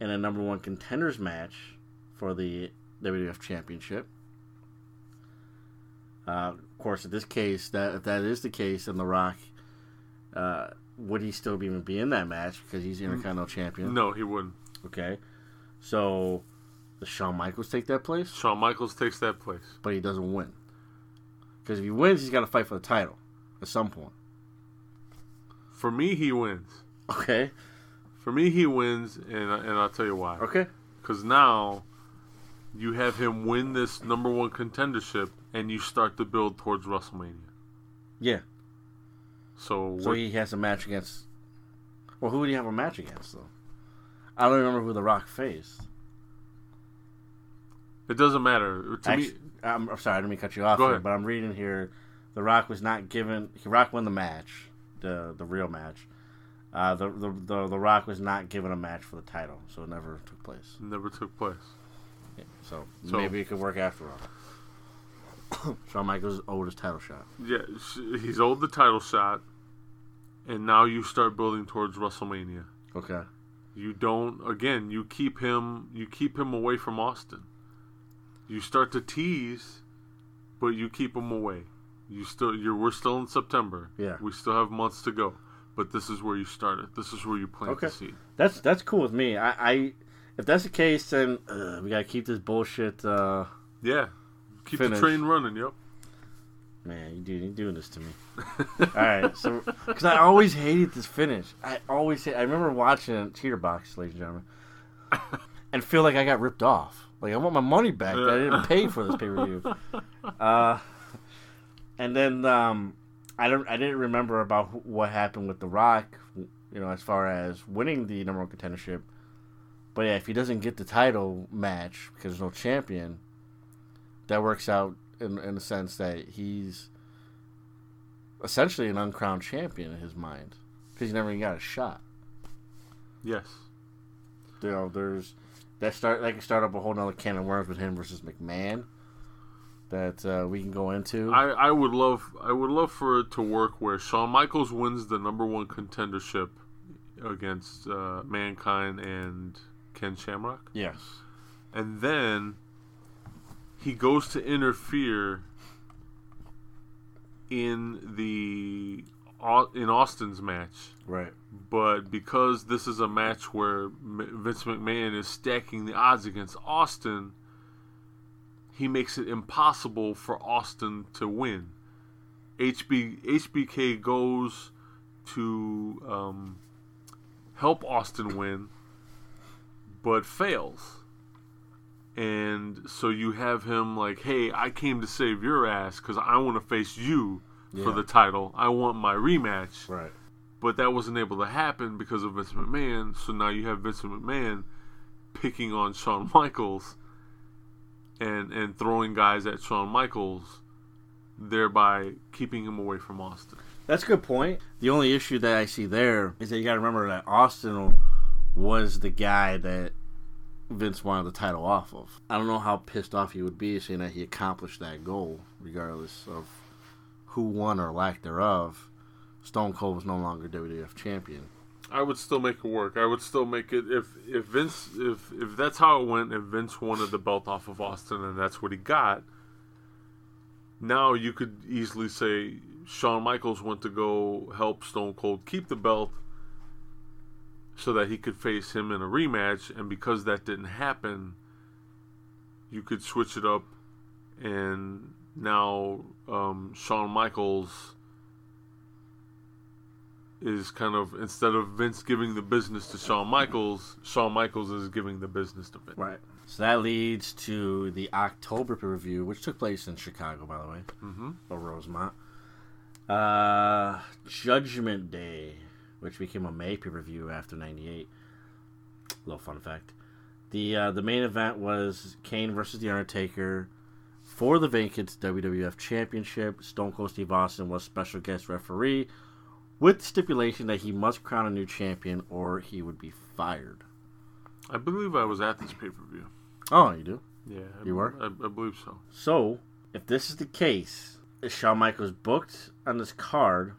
in a number one contenders match for the WWF Championship. Uh, of course, in this case, that if that is the case, then The Rock uh, would he still even be in that match because he's the mm. Intercontinental Champion? No, he wouldn't. Okay, so does Shawn Michaels take that place? Shawn Michaels takes that place. but he doesn't win. Because if he wins, he's got to fight for the title at some point. For me, he wins. Okay. For me, he wins, and and I'll tell you why. Okay. Because now you have him win this number one contendership, and you start to build towards WrestleMania. Yeah. So, So he has a match against. Well, who would he have a match against though? I don't remember who The Rock faced. it doesn't matter to Actu- me. I'm, I'm sorry, I didn't mean to cut you off here, but I'm reading here. The Rock was not given. The Rock won the match, the the real match. Uh, the, the the the Rock was not given a match for the title, so it never took place. Never took place. Yeah, so, So- maybe it could work after all. <coughs> Shawn Michaels owed his title shot. Yeah, he's owed the title shot, and now you start building towards WrestleMania. Okay. You don't again. You keep him. You keep him away from Austin. You start to tease, but you keep him away. You still. You're. We're still in September. Yeah. We still have months to go, but this is where you started. This is where you plant Okay. the seed. That's that's cool with me. I, I if that's the case, then uh, we gotta keep this bullshit. Uh, Yeah. Keep Finish. the train running. Yep. Man, you do you doing this to me? <laughs> All right, so because I always hated this finish. I always say I remember watching Cheater Box, ladies and gentlemen, <laughs> and feel like I got ripped off. Like I want my money back. That I didn't pay for this pay per view. <laughs> Uh, and then um, I don't I didn't remember about what happened with The Rock. You know, as far as winning the number one contendership. But yeah, if he doesn't get the title match because there's no champion, that works out in in the sense that he's essentially an uncrowned champion in his mind because he never even got a shot. Yes. You know, there's that start that can start up a whole nother can of worms with him versus McMahon that uh, we can go into. I, I would love I would love for it to work where Shawn Michaels wins the number one contendership against uh, Mankind and Ken Shamrock, yes. and then he goes to interfere in the in Austin's match. Right. But because this is a match where Vince McMahon is stacking the odds against Austin, he makes it impossible for Austin to win. HB HBK goes to um, help Austin win, but fails. And so you have him like, "Hey, I came to save your ass because I want to face you for the title. I want my rematch." Right. But that wasn't able to happen because of Vince McMahon. So now you have Vince McMahon picking on Shawn Michaels and and throwing guys at Shawn Michaels, thereby keeping him away from Austin. That's a good point. The only issue that I see there is that you got to remember that Austin was the guy that Vince wanted the title off of. I don't know how pissed off he would be seeing that he accomplished that goal, regardless of who won or lack thereof. Stone Cold was no longer WWF champion. I would still make it work. I would still make it if if Vince if if that's how it went. If Vince wanted the belt off of Austin and that's what he got, now you could easily say Shawn Michaels went to go help Stone Cold keep the belt so that he could face him in a rematch. And because that didn't happen, you could switch it up, and now um, Shawn Michaels is kind of instead of Vince giving the business to Shawn Michaels, Shawn Michaels is giving the business to Vince. Right. So that leads to the October pay per view, which took place in Chicago, by the way, Mm-hmm. or Rosemont. Uh, Judgment Day, which became a May pay per view after '98. Little fun fact: the uh, the main event was Kane versus the Undertaker for the vacant WWF Championship. Stone Cold Steve Austin was special guest referee, with the stipulation that he must crown a new champion or he would be fired. I believe I was at this pay per view. Oh, you do. Yeah, I, You were? I, I believe so. So, if this is the case, is Shawn Michaels booked on this card?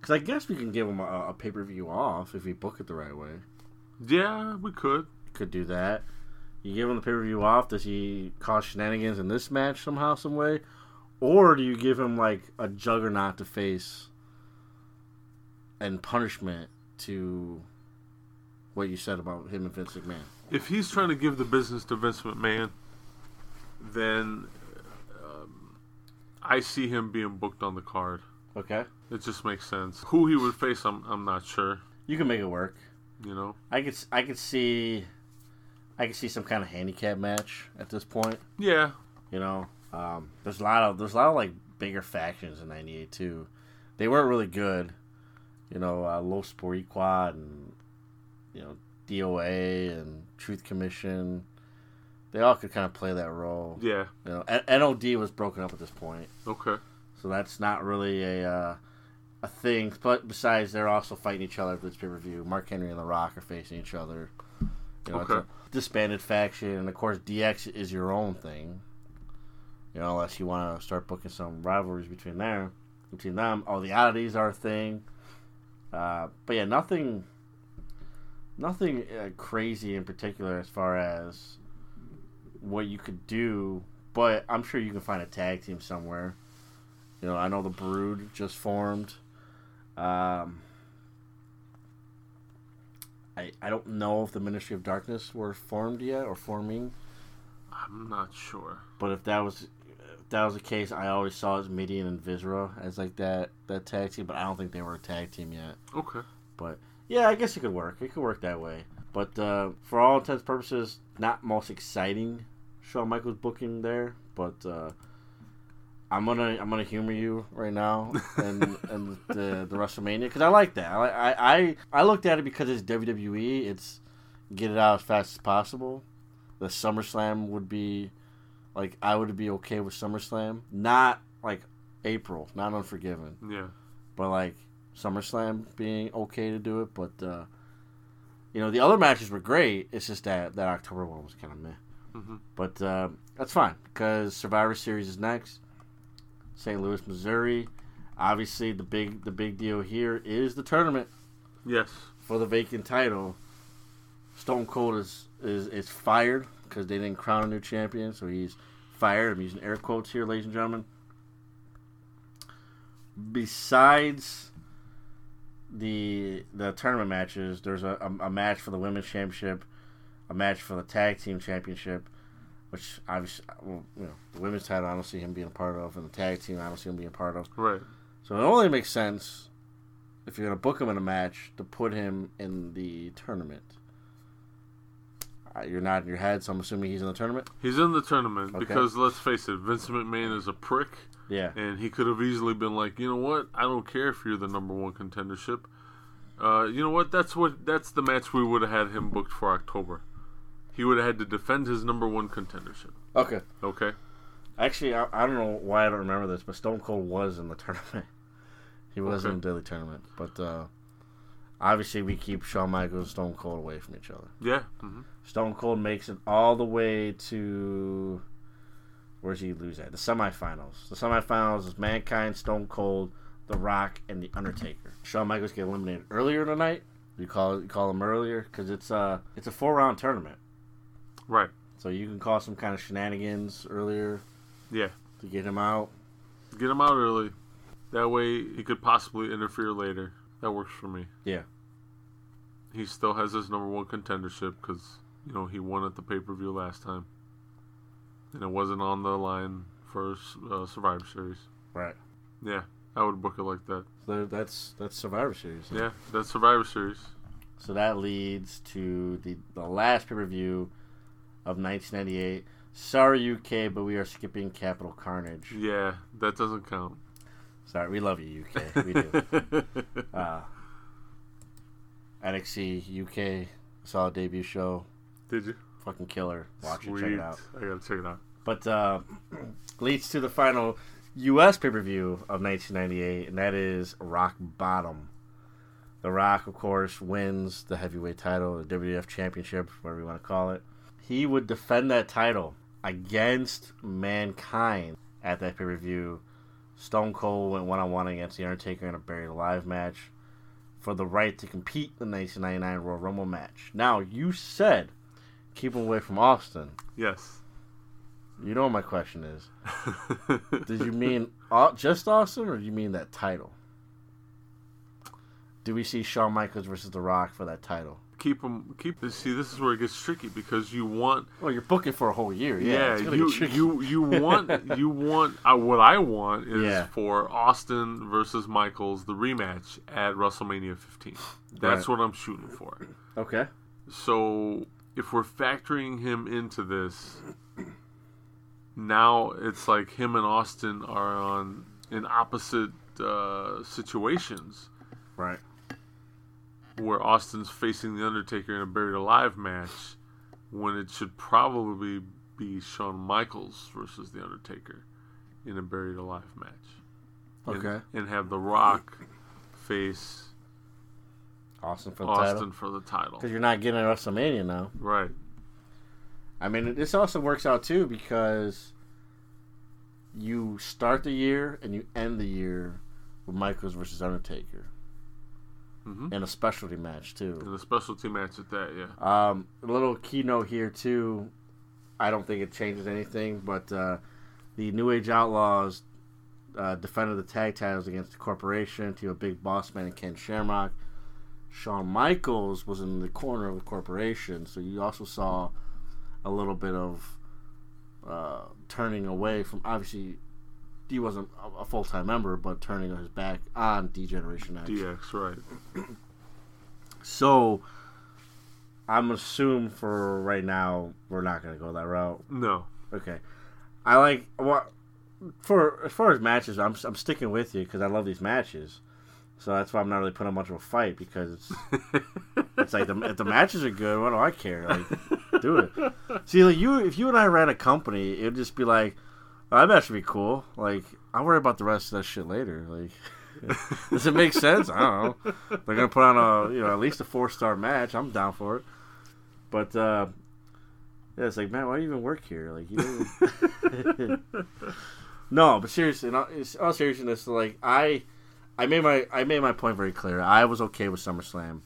Because I guess we can give him a, a pay per view off if we book it the right way. Yeah, we could. Could do that. You give him the pay per view off. Does he cause shenanigans in this match somehow, some way, or do you give him like a juggernaut to face and punishment to what you said about him and Vince McMahon? If he's trying to give the business to Vince McMahon, then um, I see him being booked on the card. Okay, It just makes sense. Who he would face, I'm I'm not sure. you can make it work. You know. I could I could see I could see some kind of handicap match at this point. Yeah. You know, um, there's a lot of there's a lot of like bigger factions in '98 too. They weren't really good. You know, uh, Los Quad and you know DOA and Truth Commission. They all could kind of play that role. Yeah. You know, N- NOD was broken up at this point, Okay. So that's not really a uh, a thing. But besides, they're also fighting each other for this pay per view. Mark Henry and The Rock are facing each other. You know, it's Okay. a disbanded faction, and of course, DX is your own thing. You know, unless you want to start booking some rivalries between there, between them. All the oddities are a thing. Uh, but yeah, nothing, nothing uh, crazy in particular as far as what you could do. But I'm sure you can find a tag team somewhere. You know, I know the Brood just formed. Um, I I don't know if the Ministry of Darkness were formed yet or forming, I'm not sure. but if that was if that was the case, I always saw as Mideon and Viscera as like that that tag team, but I don't think they were a tag team yet. Okay. But yeah, I guess it could work. It could work that way. But uh, for all intents and purposes, not most exciting Shawn Michaels booking there. But uh, I'm gonna I'm gonna humor you right now <laughs> and and the the WrestleMania because I like that. I, I I I looked at it because it's WWE. It's get it out as fast as possible. The SummerSlam would be like I would be okay with SummerSlam, not like April, not Unforgiven Yeah. but like SummerSlam being okay to do it. But uh, you know, the other matches were great. It's just that that October one was kind of meh. Mhm. But uh, that's fine because Survivor Series is next. St. Louis, Missouri. Obviously, the big the big deal here is the tournament Yes. for the vacant title. Stone Cold is is, is fired because they didn't crown a new champion, so he's fired. I'm using air quotes here, ladies and gentlemen. Besides the the tournament matches, there's a, a, a match for the women's championship, a match for the tag team championship, which obviously, well, you know, the women's title I don't see him being a part of, and the tag team I don't see him being a part of. Right. So it only makes sense if you're going to book him in a match to put him in the tournament. Uh, you're nodding your head, so I'm assuming he's in the tournament. He's in the tournament Okay. because let's face it, Vince McMahon is a prick, Yeah, and he could have easily been like, you know what? I don't care if you're the number one contendership. Uh, you know what? That's what. That's the match we would have had him booked for October. He would have had to defend his number one contendership. Okay. Okay. Actually, I, I don't know why I don't remember this, but Stone Cold was in the <laughs> tournament. he was Okay. in the daily tournament, but uh, obviously we keep Shawn Michaels and Stone Cold away from each other. Yeah. hmm Stone Cold makes it all the way to where's he lose at? The semifinals. The semifinals is Mankind, Stone Cold, The Rock, and The Undertaker. Shawn Michaels get eliminated earlier tonight. You call you call him earlier because it's a it's a four round tournament, Right. so you can call some kind of shenanigans earlier Yeah. to get him out. Get him out early. That way he could possibly interfere later. That works for me. Yeah. He still has his number one contendership because you know he won at the pay per view last time, and it wasn't on the line for uh, Survivor Series. Right. Yeah, I would book it like that. So that's that's Survivor Series. Yeah, that's Survivor Series. So that leads to the the last pay per view of 1998. Sorry UK, but we are skipping Capital Carnage. Yeah, that doesn't count. Sorry, we love you UK. We do. <laughs> uh, NXT UK saw a debut show. Did you? Fucking killer. Watch Sweet. it, check it out. I gotta check it out. But uh, <clears throat> leads to the final U.S. pay per view of 1998, and that is Rock Bottom. The Rock, of course, wins the heavyweight title, the WWF Championship, whatever you want to call it. He would defend that title against Mankind at that pay per view. Stone Cold went one on one against The Undertaker in a Buried Alive match for the right to compete in the 1999 Royal Rumble match. Now, you said keep him away from Austin. Yes. You know what my question is. <laughs> Did you mean uh, just Austin, or do you mean that title? Do we see Shawn Michaels versus The Rock for that title? Keep them. Keep. See, this is where it gets tricky because you want. Well, you're booking for a whole year. Yeah, Yeah, you you you <laughs> want you want uh, what I want is Yeah. for Austin versus Michaels the rematch at WrestleMania 15. That's Right. what I'm shooting for. okay. So if we're factoring him into this, now it's like him and Austin are on in opposite uh, situations Right. Where Austin's facing the Undertaker in a buried alive match when it should probably be Shawn Michaels versus the Undertaker in a buried alive match. And- Okay. And, have The Rock face Austin for the Austin title. for the title. Because you're not getting a WrestleMania now. Right. I mean, this also works out too because you start the year and you end the year with Michaels versus Undertaker hmm in a specialty match too. And a specialty match at that, yeah. Um, a little keynote here too. I don't think it changes anything, but uh, the New Age Outlaws uh, defended the tag titles against the Corporation to a Big Boss Man and Ken Shamrock. Shawn Michaels was in the corner of the Corporation, so you also saw a little bit of uh, turning away from. Obviously, he wasn't a- full time member, but turning his back on D-Generation X. DX, right. So I'm assume for right now we're not gonna go that route. No. Okay, I like what for as far as matches. I'm I'm sticking with you because I love these matches. So that's why I'm not really putting up much of a fight because it's, <laughs> it's like the, if the matches are good, what do I care? Like, do it. See, like you, if you and I ran a company, it'd just be like, that match should be cool. Like, I'll worry about the rest of that shit later. Like, <laughs> does it make sense? I don't know. They're gonna put on a you know at least a four star match. I'm down for it. But uh, yeah, it's like, man, why do you even work here? Like, you. <laughs> No, but seriously, in in all seriousness, like I, I made my I made my point very clear. I was okay with SummerSlam.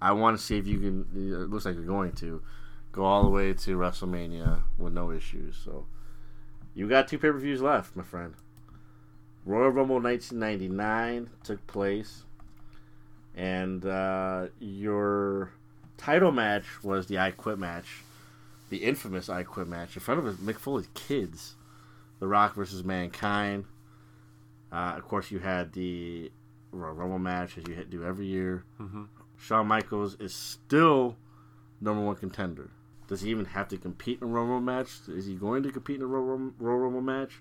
I want to see if you can. It looks like you're going to go all the way to WrestleMania with no issues. So you got two pay per views left, my friend. Royal Rumble 1999 took place, and uh, your title match was the I Quit match, the infamous I Quit match in front of Mick Foley's kids, The Rock versus Mankind. Uh, of course, you had the Royal Rumble match as you do every year. hmm Shawn Michaels is still number one contender. Does he even have to compete in a Royal Rumble match? Is he going to compete in a Royal Rumble, Royal Rumble match?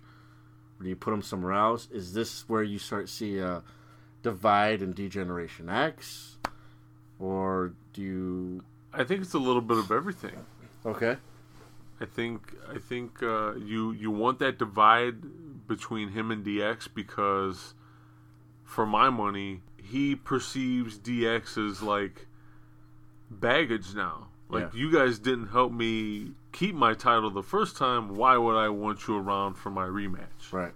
Or do you put him somewhere else? Is this where you start to see a divide in D-Generation X? Or do you. I think it's a little bit of everything. Okay. I think I think uh, you you want that divide between him and DX because, for my money, he perceives DX as like baggage now. Like Yeah. you guys didn't help me keep my title the first time. Why would I want you around for my rematch? Right.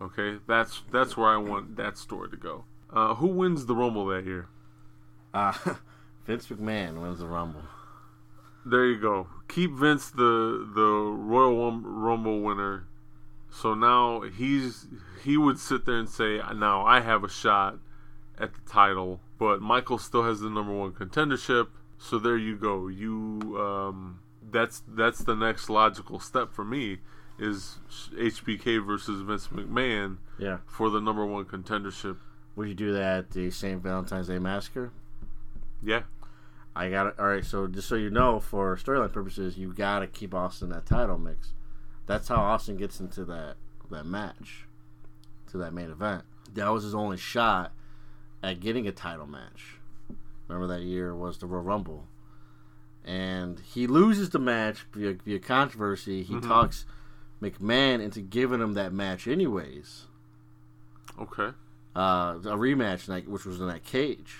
Okay, that's that's where I want that story to go. Uh, who wins the Rumble that year? Uh, <laughs> Vince McMahon wins the Rumble. There you go. Keep Vince the the Royal Rumble winner. So now he's he would sit there and say, "Now I have a shot at the title, but Michael still has the number one contendership." So there you go. You um, that's that's the next logical step for me is HBK versus Vince McMahon Yeah. for the number one contendership. Would you do that at the St. Valentine's Day Massacre? Yeah, I got it. All right, so just so you know, for storyline purposes, you got to keep Austin that title mix. That's how Austin gets into that that match, to that main event. That was his only shot at getting a title match. Remember that year was the Royal Rumble, and he loses the match via, via controversy. He talks McMahon into giving him that match anyways okay. uh, a rematch, like, which was in that cage,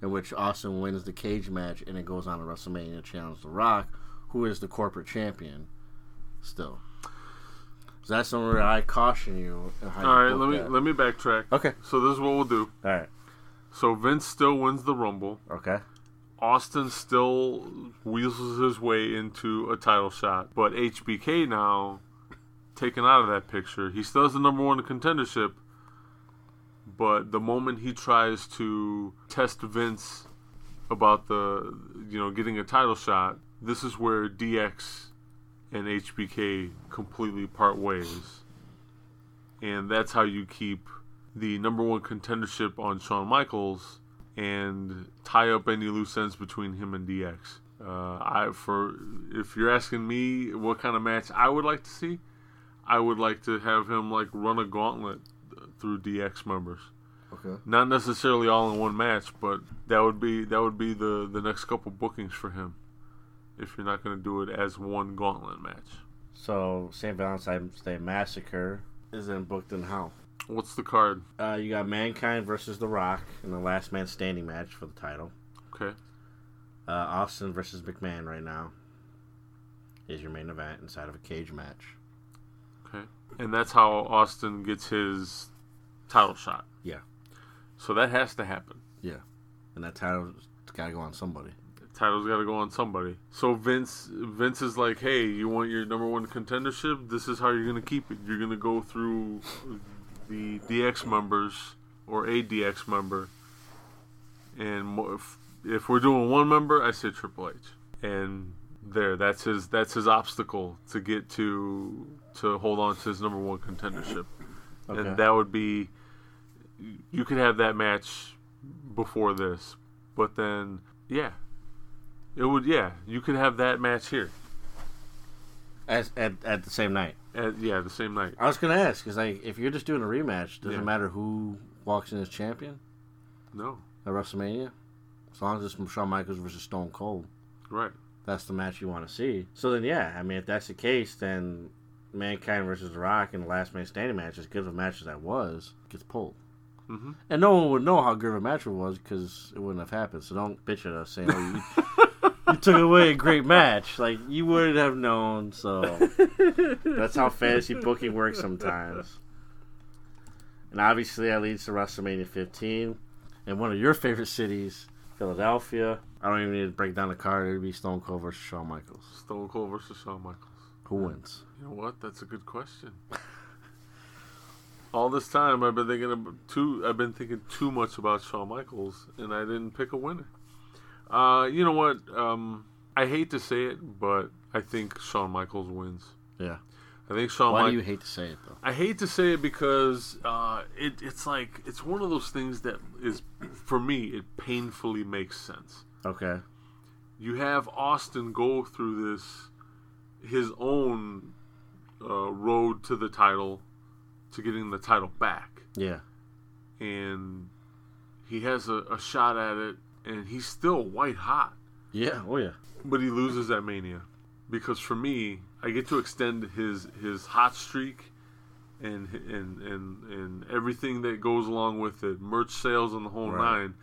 in which Austin wins the cage match and it goes on to WrestleMania to challenge The Rock, who is the corporate champion Still, so that's somewhere I caution you. in how you All right, let me that. let me backtrack. Okay. So this is what we'll do. All right. So Vince still wins the Rumble. Okay. Austin still weasels his way into a title shot, but HBK now taken out of that picture. He still has the number one contendership, but the moment he tries to test Vince about the you know getting a title shot, this is where DX and HBK completely part ways, and that's how you keep the number one contendership on Shawn Michaels and tie up any loose ends between him and DX. Uh, I for if you're asking me what kind of match I would like to see, I would like to have him like run a gauntlet through DX members. Okay. Not necessarily all in one match, but that would be that would be the the next couple bookings for him. If you're not going to do it as one gauntlet match, So St. Valentine's Day Massacre is then booked in how? What's the card? Uh, you got Mankind versus The Rock in the Last Man Standing match for the title. Okay, Uh, Austin versus McMahon right now is your main event inside of a cage match. okay, and that's how Austin gets his title shot. Yeah. So that has to happen. Yeah. And that title's got to go on somebody. title's got to go on somebody. So Vince, Vince is like, "Hey, you want your number one contendership? This is how you're gonna keep it. You're gonna go through the DX members or a DX member, and if, if we're doing one member, I say Triple H, and there, that's his that's his obstacle to get to to hold on to his number one contendership, Okay. and that would be you could have that match before this, but then yeah, it would. Yeah, you could have that match here. As, at, at the same night. At, yeah, the same night. I was going to ask, because like, if you're just doing a rematch, does Yeah. it matter who walks in as champion No, at WrestleMania? As long as it's from Shawn Michaels versus Stone Cold. right. that's the match you want to see. So then, yeah, I mean, if that's the case, then Mankind versus The Rock in the Last Man Standing match, as good of a match as that was, gets pulled. Mhm. And no one would know how good of a match it was because it wouldn't have happened. So don't bitch at us saying, "Oh, you, <laughs> <laughs> you took away a great match." Like you wouldn't have known. So that's how fantasy booking works sometimes. And obviously, that leads to WrestleMania 15, in one of your favorite cities, Philadelphia. I don't even need to break down the card. It'd be Stone Cold versus Shawn Michaels. Stone Cold versus Shawn Michaels. Who wins? You know what? That's a good question. All this time, I've been thinking too. I've been thinking too much about Shawn Michaels, and I didn't pick a winner. Uh, you know what? Um, I hate to say it, but I think Shawn Michaels wins. Yeah. I think Shawn. Why Mi- do you hate to say it though? I hate to say it because uh, it, it's like it's one of those things that is for me it painfully makes sense. Okay. You have Austin go through this his own uh, road to the title, to getting the title back, Yeah. and he has a, a shot at it, and he's still white hot, Yeah. Oh yeah. but he loses that Mania because for me, I get to extend his his hot streak and and and and everything that goes along with it, merch sales and the whole Right. nine.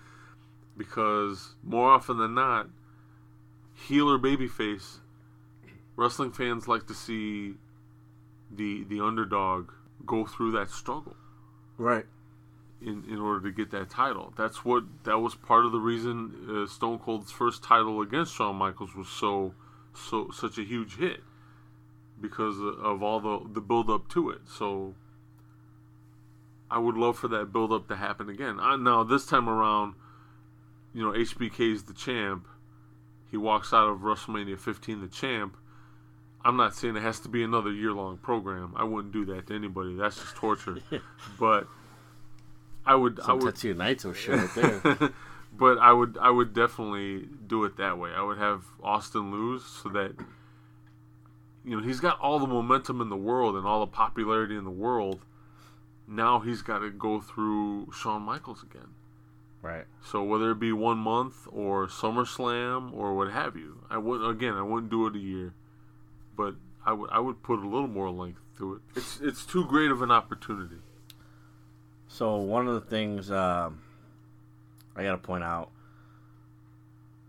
Because more often than not, heel or babyface, wrestling fans like to see the the underdog go through that struggle Right. In, in order to get that title. That's what that was part of the reason uh, Stone Cold's first title against Shawn Michaels was so so such a huge hit because of all the the build up to it. So I would love for that build up to happen again. I, now this time around, you know, HBK is the champ. He walks out of WrestleMania 15 the champ. I'm not saying it has to be another year long program. I wouldn't do that to anybody. That's just torture. <laughs> but I would I Some would Tetsuya Naito shit right there. <laughs> but I would I would definitely do it that way. I would have Austin lose so that you know he's got all the momentum in the world and all the popularity in the world. Now he's got to go through Shawn Michaels again. right. So whether it be one month or SummerSlam or what have you, I would again I wouldn't do it a year, but I would I would put a little more length to it. It's it's too great of an opportunity. So one of the things um, I got to point out,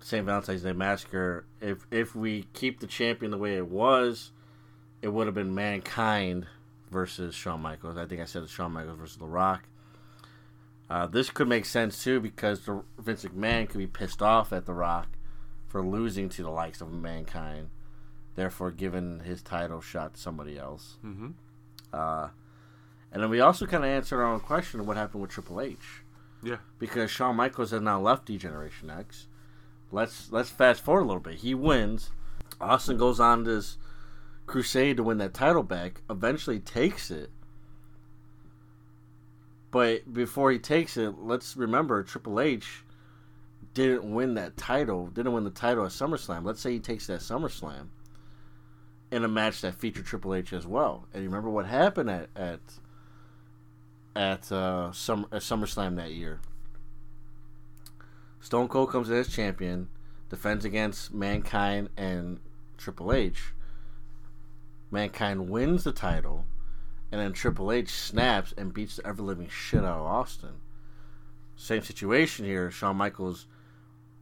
St. Valentine's Day Massacre. If if we keep the champion the way it was, it would have been Mankind versus Shawn Michaels. I think I said Shawn Michaels versus The Rock. Uh, this could make sense too because the, Vince McMahon could be pissed off at The Rock for losing to the likes of Mankind, therefore giving his title shot to somebody else. Mm-hmm. Uh, and then we also kind of answered our own question of what happened with Triple H Yeah. because Shawn Michaels has now left D Generation X. Let's let's fast forward a little bit. He wins. Austin goes on this crusade to win that title back. Eventually takes it. But before he takes it, let's remember Triple H didn't win that title. Didn't win the title at SummerSlam. Let's say he takes that SummerSlam in a match that featured Triple H as well. And you remember what happened at at at uh, Summer at SummerSlam that year. Stone Cold comes in as champion, defends against Mankind and Triple H. Mankind wins the title, and then Triple H snaps and beats the ever living shit out of Austin. Same situation here. Shawn Michaels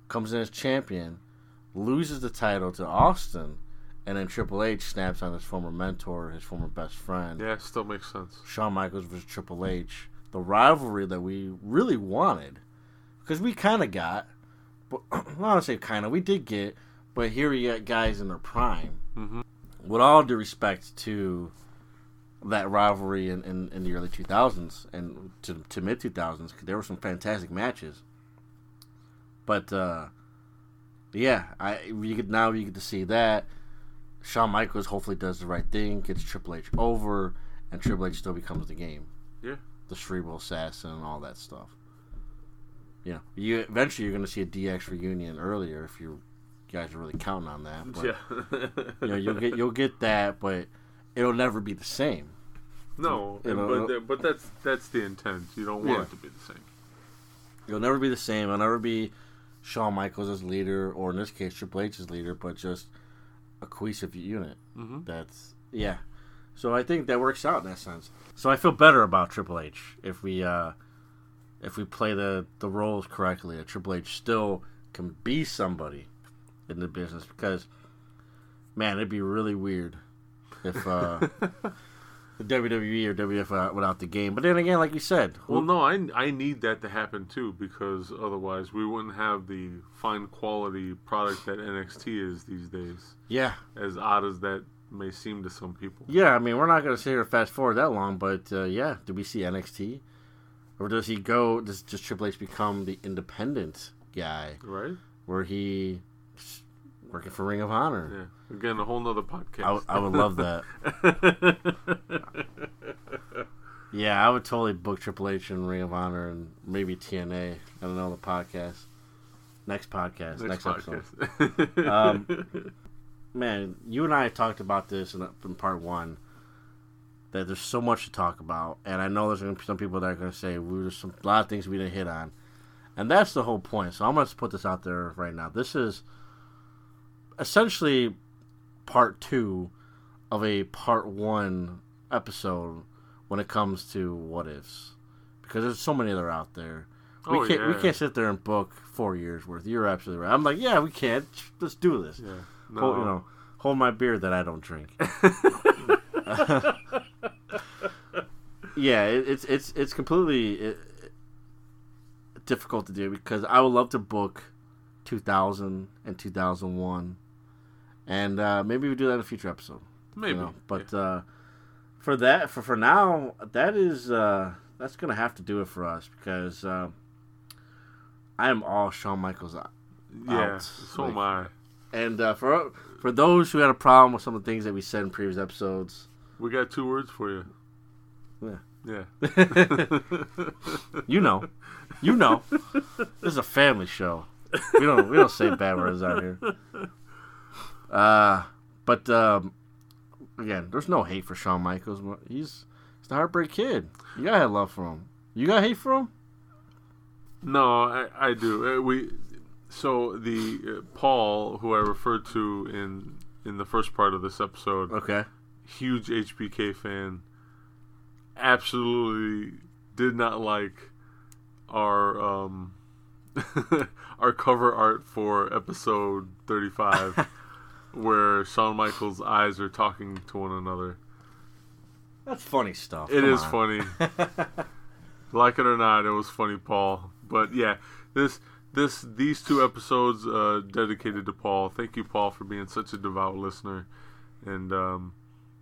comes in as champion, loses the title to Austin, and then Triple H snaps on his former mentor, his former best friend. Yeah, it still makes sense. Shawn Michaels versus Triple H, the rivalry that we really wanted, because we kind of got, but <clears throat> I don't want to say kind of, we did get, but here we got guys in their prime. Mhm. With all due respect to that rivalry in, in, in the early 2000s and to, to mid 2000s, there were some fantastic matches. But uh, yeah, I you could now you get to see that. Shawn Michaels hopefully does the right thing, gets Triple H over, and Triple H still becomes the game. Yeah. The cerebral assassin and all that stuff. Know, you eventually you're going to see a DX reunion earlier if you guys are really counting on that. But, yeah. You know, you'll get you'll get that, but it'll never be the same. no, know, but but that's that's the intent. You don't want Yeah. it to be the same. It'll never be the same. It'll never be Shawn Michaels as leader, or in this case Triple H as leader, but just a cohesive unit. Mhm. That's yeah. So I think that works out in that sense. So I feel better about Triple H if we uh if we play the the roles correctly. That Triple H still can be somebody in the business because man, it'd be really weird if uh <laughs> the WWE or WF without, without the game. But then again, like you said, Well, no, I, I need that to happen too because otherwise we wouldn't have the fine quality product that NXT is these days. yeah, As odd as that may seem to some people. Yeah, I mean, we're not going to sit here fast forward that long, but uh, yeah, do we see NXT? Or does he go, does just Triple H become the independent guy Right? where he working for Ring of Honor? Yeah. Again, a whole nother I, podcast. w- I would love that. <laughs> Yeah, I would totally book Triple H and Ring of Honor and maybe TNA. I don't know, the podcast. Next podcast, next, Next episode. <laughs> Um, <laughs> man, you and I talked about this in, in part one. That there's so much to talk about, and I know there's going to be some people that are going to say we there's some a lot of things we didn't hit on, and that's the whole point. So I'm going to put this out there right now. This is essentially part two of a part one episode when it comes to what ifs, because there's so many that are out there. We Oh, can't we can't sit there and book four years worth. You're absolutely right. I'm like, yeah, we can't. Let's do this. yeah. No. Hold, you know, hold my beer that I don't drink. <laughs> yeah, it, it's it's it's completely it, difficult to do because I would love to book 2000 and 2001, and uh, maybe we do that in a future episode. you Maybe. know, but uh, for that, for for now, that is uh, that's gonna have to do it for us because uh, I am all Shawn Michaels out. yeah. out, So like- am I. And uh, for for those who had a problem with some of the things that we said in previous episodes, We got two words for you. Yeah. Yeah. <laughs> you know, you know, <laughs> this is a family show. We don't we don't say bad words out here. Uh, but um, again, there's no hate for Shawn Michaels. He's he's the heartbreak kid. You gotta have love for him. You got hate for him? No, I, I do. Uh, we so the uh, Paul, who I referred to in in the first part of this episode, Okay. huge HBK fan, absolutely did not like our um <laughs> our cover art for episode 35 <laughs> where Shawn Michaels' eyes are talking to one another. That's funny stuff. It Come is on. funny. <laughs> like it or not, it was funny, Paul. But yeah, this this these two episodes uh, dedicated to Paul. Thank you, Paul, for being such a devout listener. And um,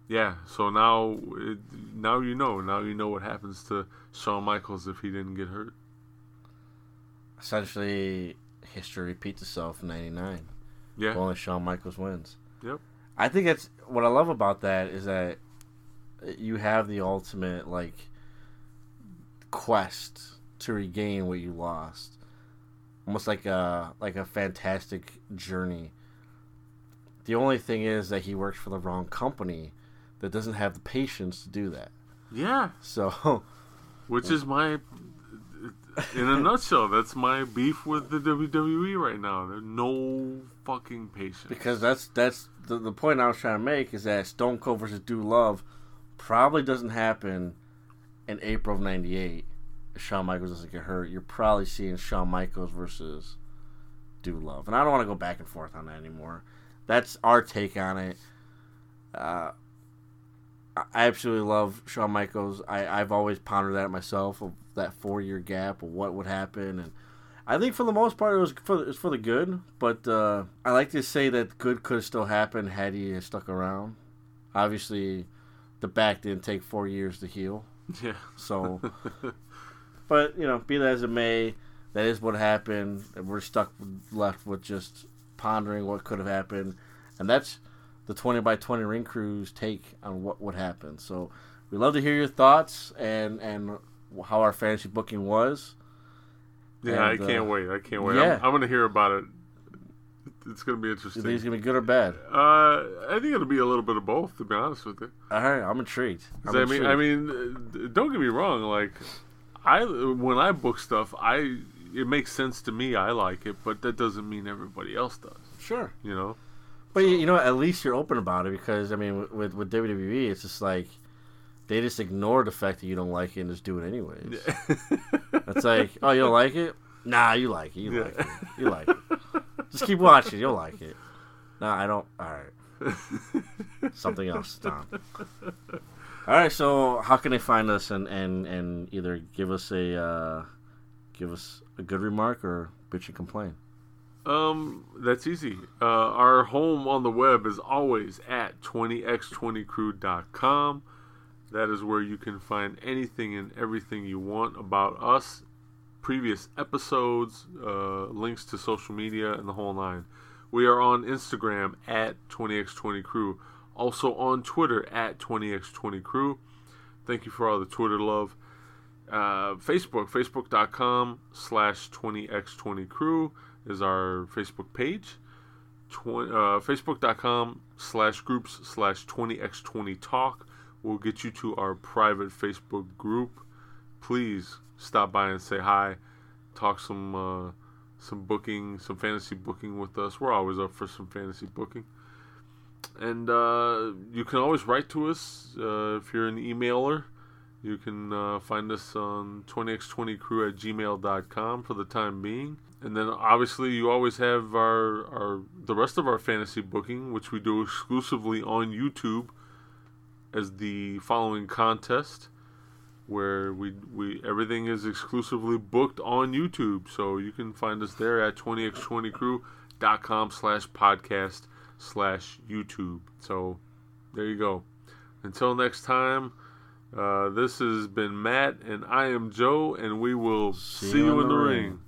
yeah, so now it, now you know. Now you know what happens to Shawn Michaels if he didn't get hurt. Essentially, history repeats itself in '99. Yeah, Only Shawn Michaels wins. Yep. I think that's what I love about that is that you have the ultimate like quest to regain what you lost. Almost like a like a fantastic journey. The only thing is that he works for the wrong company that doesn't have the patience to do that. yeah. So <laughs> Which is my, in a nutshell, that's my beef with the WWE right now. There's no fucking patience. because that's that's the, the point I was trying to make is that Stone Cold versus Dude Love probably doesn't happen in April of '98. If Shawn Michaels doesn't get hurt, you're probably seeing Shawn Michaels versus Dude Love, and I don't want to go back and forth on that anymore. That's our take on it. Uh, I I absolutely love Shawn Michaels. I, I've always pondered that myself of that four year gap of what would happen, and I think for the most part it was for it was for the good. But uh, I like to say that good could still happen had he stuck around. Obviously, the back didn't take four years to heal, Yeah. so. <laughs> but you know, be that as it may, that is what happened. and We're stuck left with just pondering what could have happened, and that's the twenty by twenty ring crew's take on what would happen. So we love to hear your thoughts and and how our fantasy booking was. Yeah, And, I can't uh, wait. I can't wait. yeah. I'm, I'm going to hear about it. It's going to be interesting. you think it's gonna be good or bad? Uh, I think it'll be a little bit of both, to be honest with you. All right, I'm intrigued. I'm I mean, intrigued. I mean, uh, don't get me wrong. Like, I when I book stuff, I it makes sense to me. I like it, but that doesn't mean everybody else does. sure. You know? But you you know, at least you're open about it because I mean, with with WWE, it's just like they just ignore the fact that you don't like it and just do it anyways. <laughs> It's like, oh, you don't like it? Nah, you like it. You like it. You like it. Just keep watching. You'll like it. Nah, I don't. All right. <laughs> Something else, Tom. All right. So, how can they find us and and and either give us a uh, give us a good remark or bitch and complain? Um, that's easy. Uh, our home on the web is always at 20x20crew.com. That is where you can find anything and everything you want about us, previous episodes, uh, links to social media, and the whole nine. We are on Instagram at 20x20crew, also on Twitter at 20x20crew. Thank you for all the Twitter love. Uh, Facebook, facebook.com slash 20x20crew is our Facebook page. Uh, Facebook.com slash groups slash 20x20talk will get you to our private Facebook group. Please stop by and say hi. Talk some uh, some booking, some fantasy booking with us. We're always up for some fantasy booking. And uh, you can always write to us uh, if you're an emailer. You can uh, find us on 20x20crew at gmail.com for the time being. And then obviously you always have our, our the rest of our fantasy booking, which we do exclusively on YouTube as the following contest where we we everything is exclusively booked on YouTube. So you can find us there at 20x20crew.com slash podcast slash YouTube. So there you go. Until next time, uh, this has been Matt and I am Joe, and we will see, you in the ring.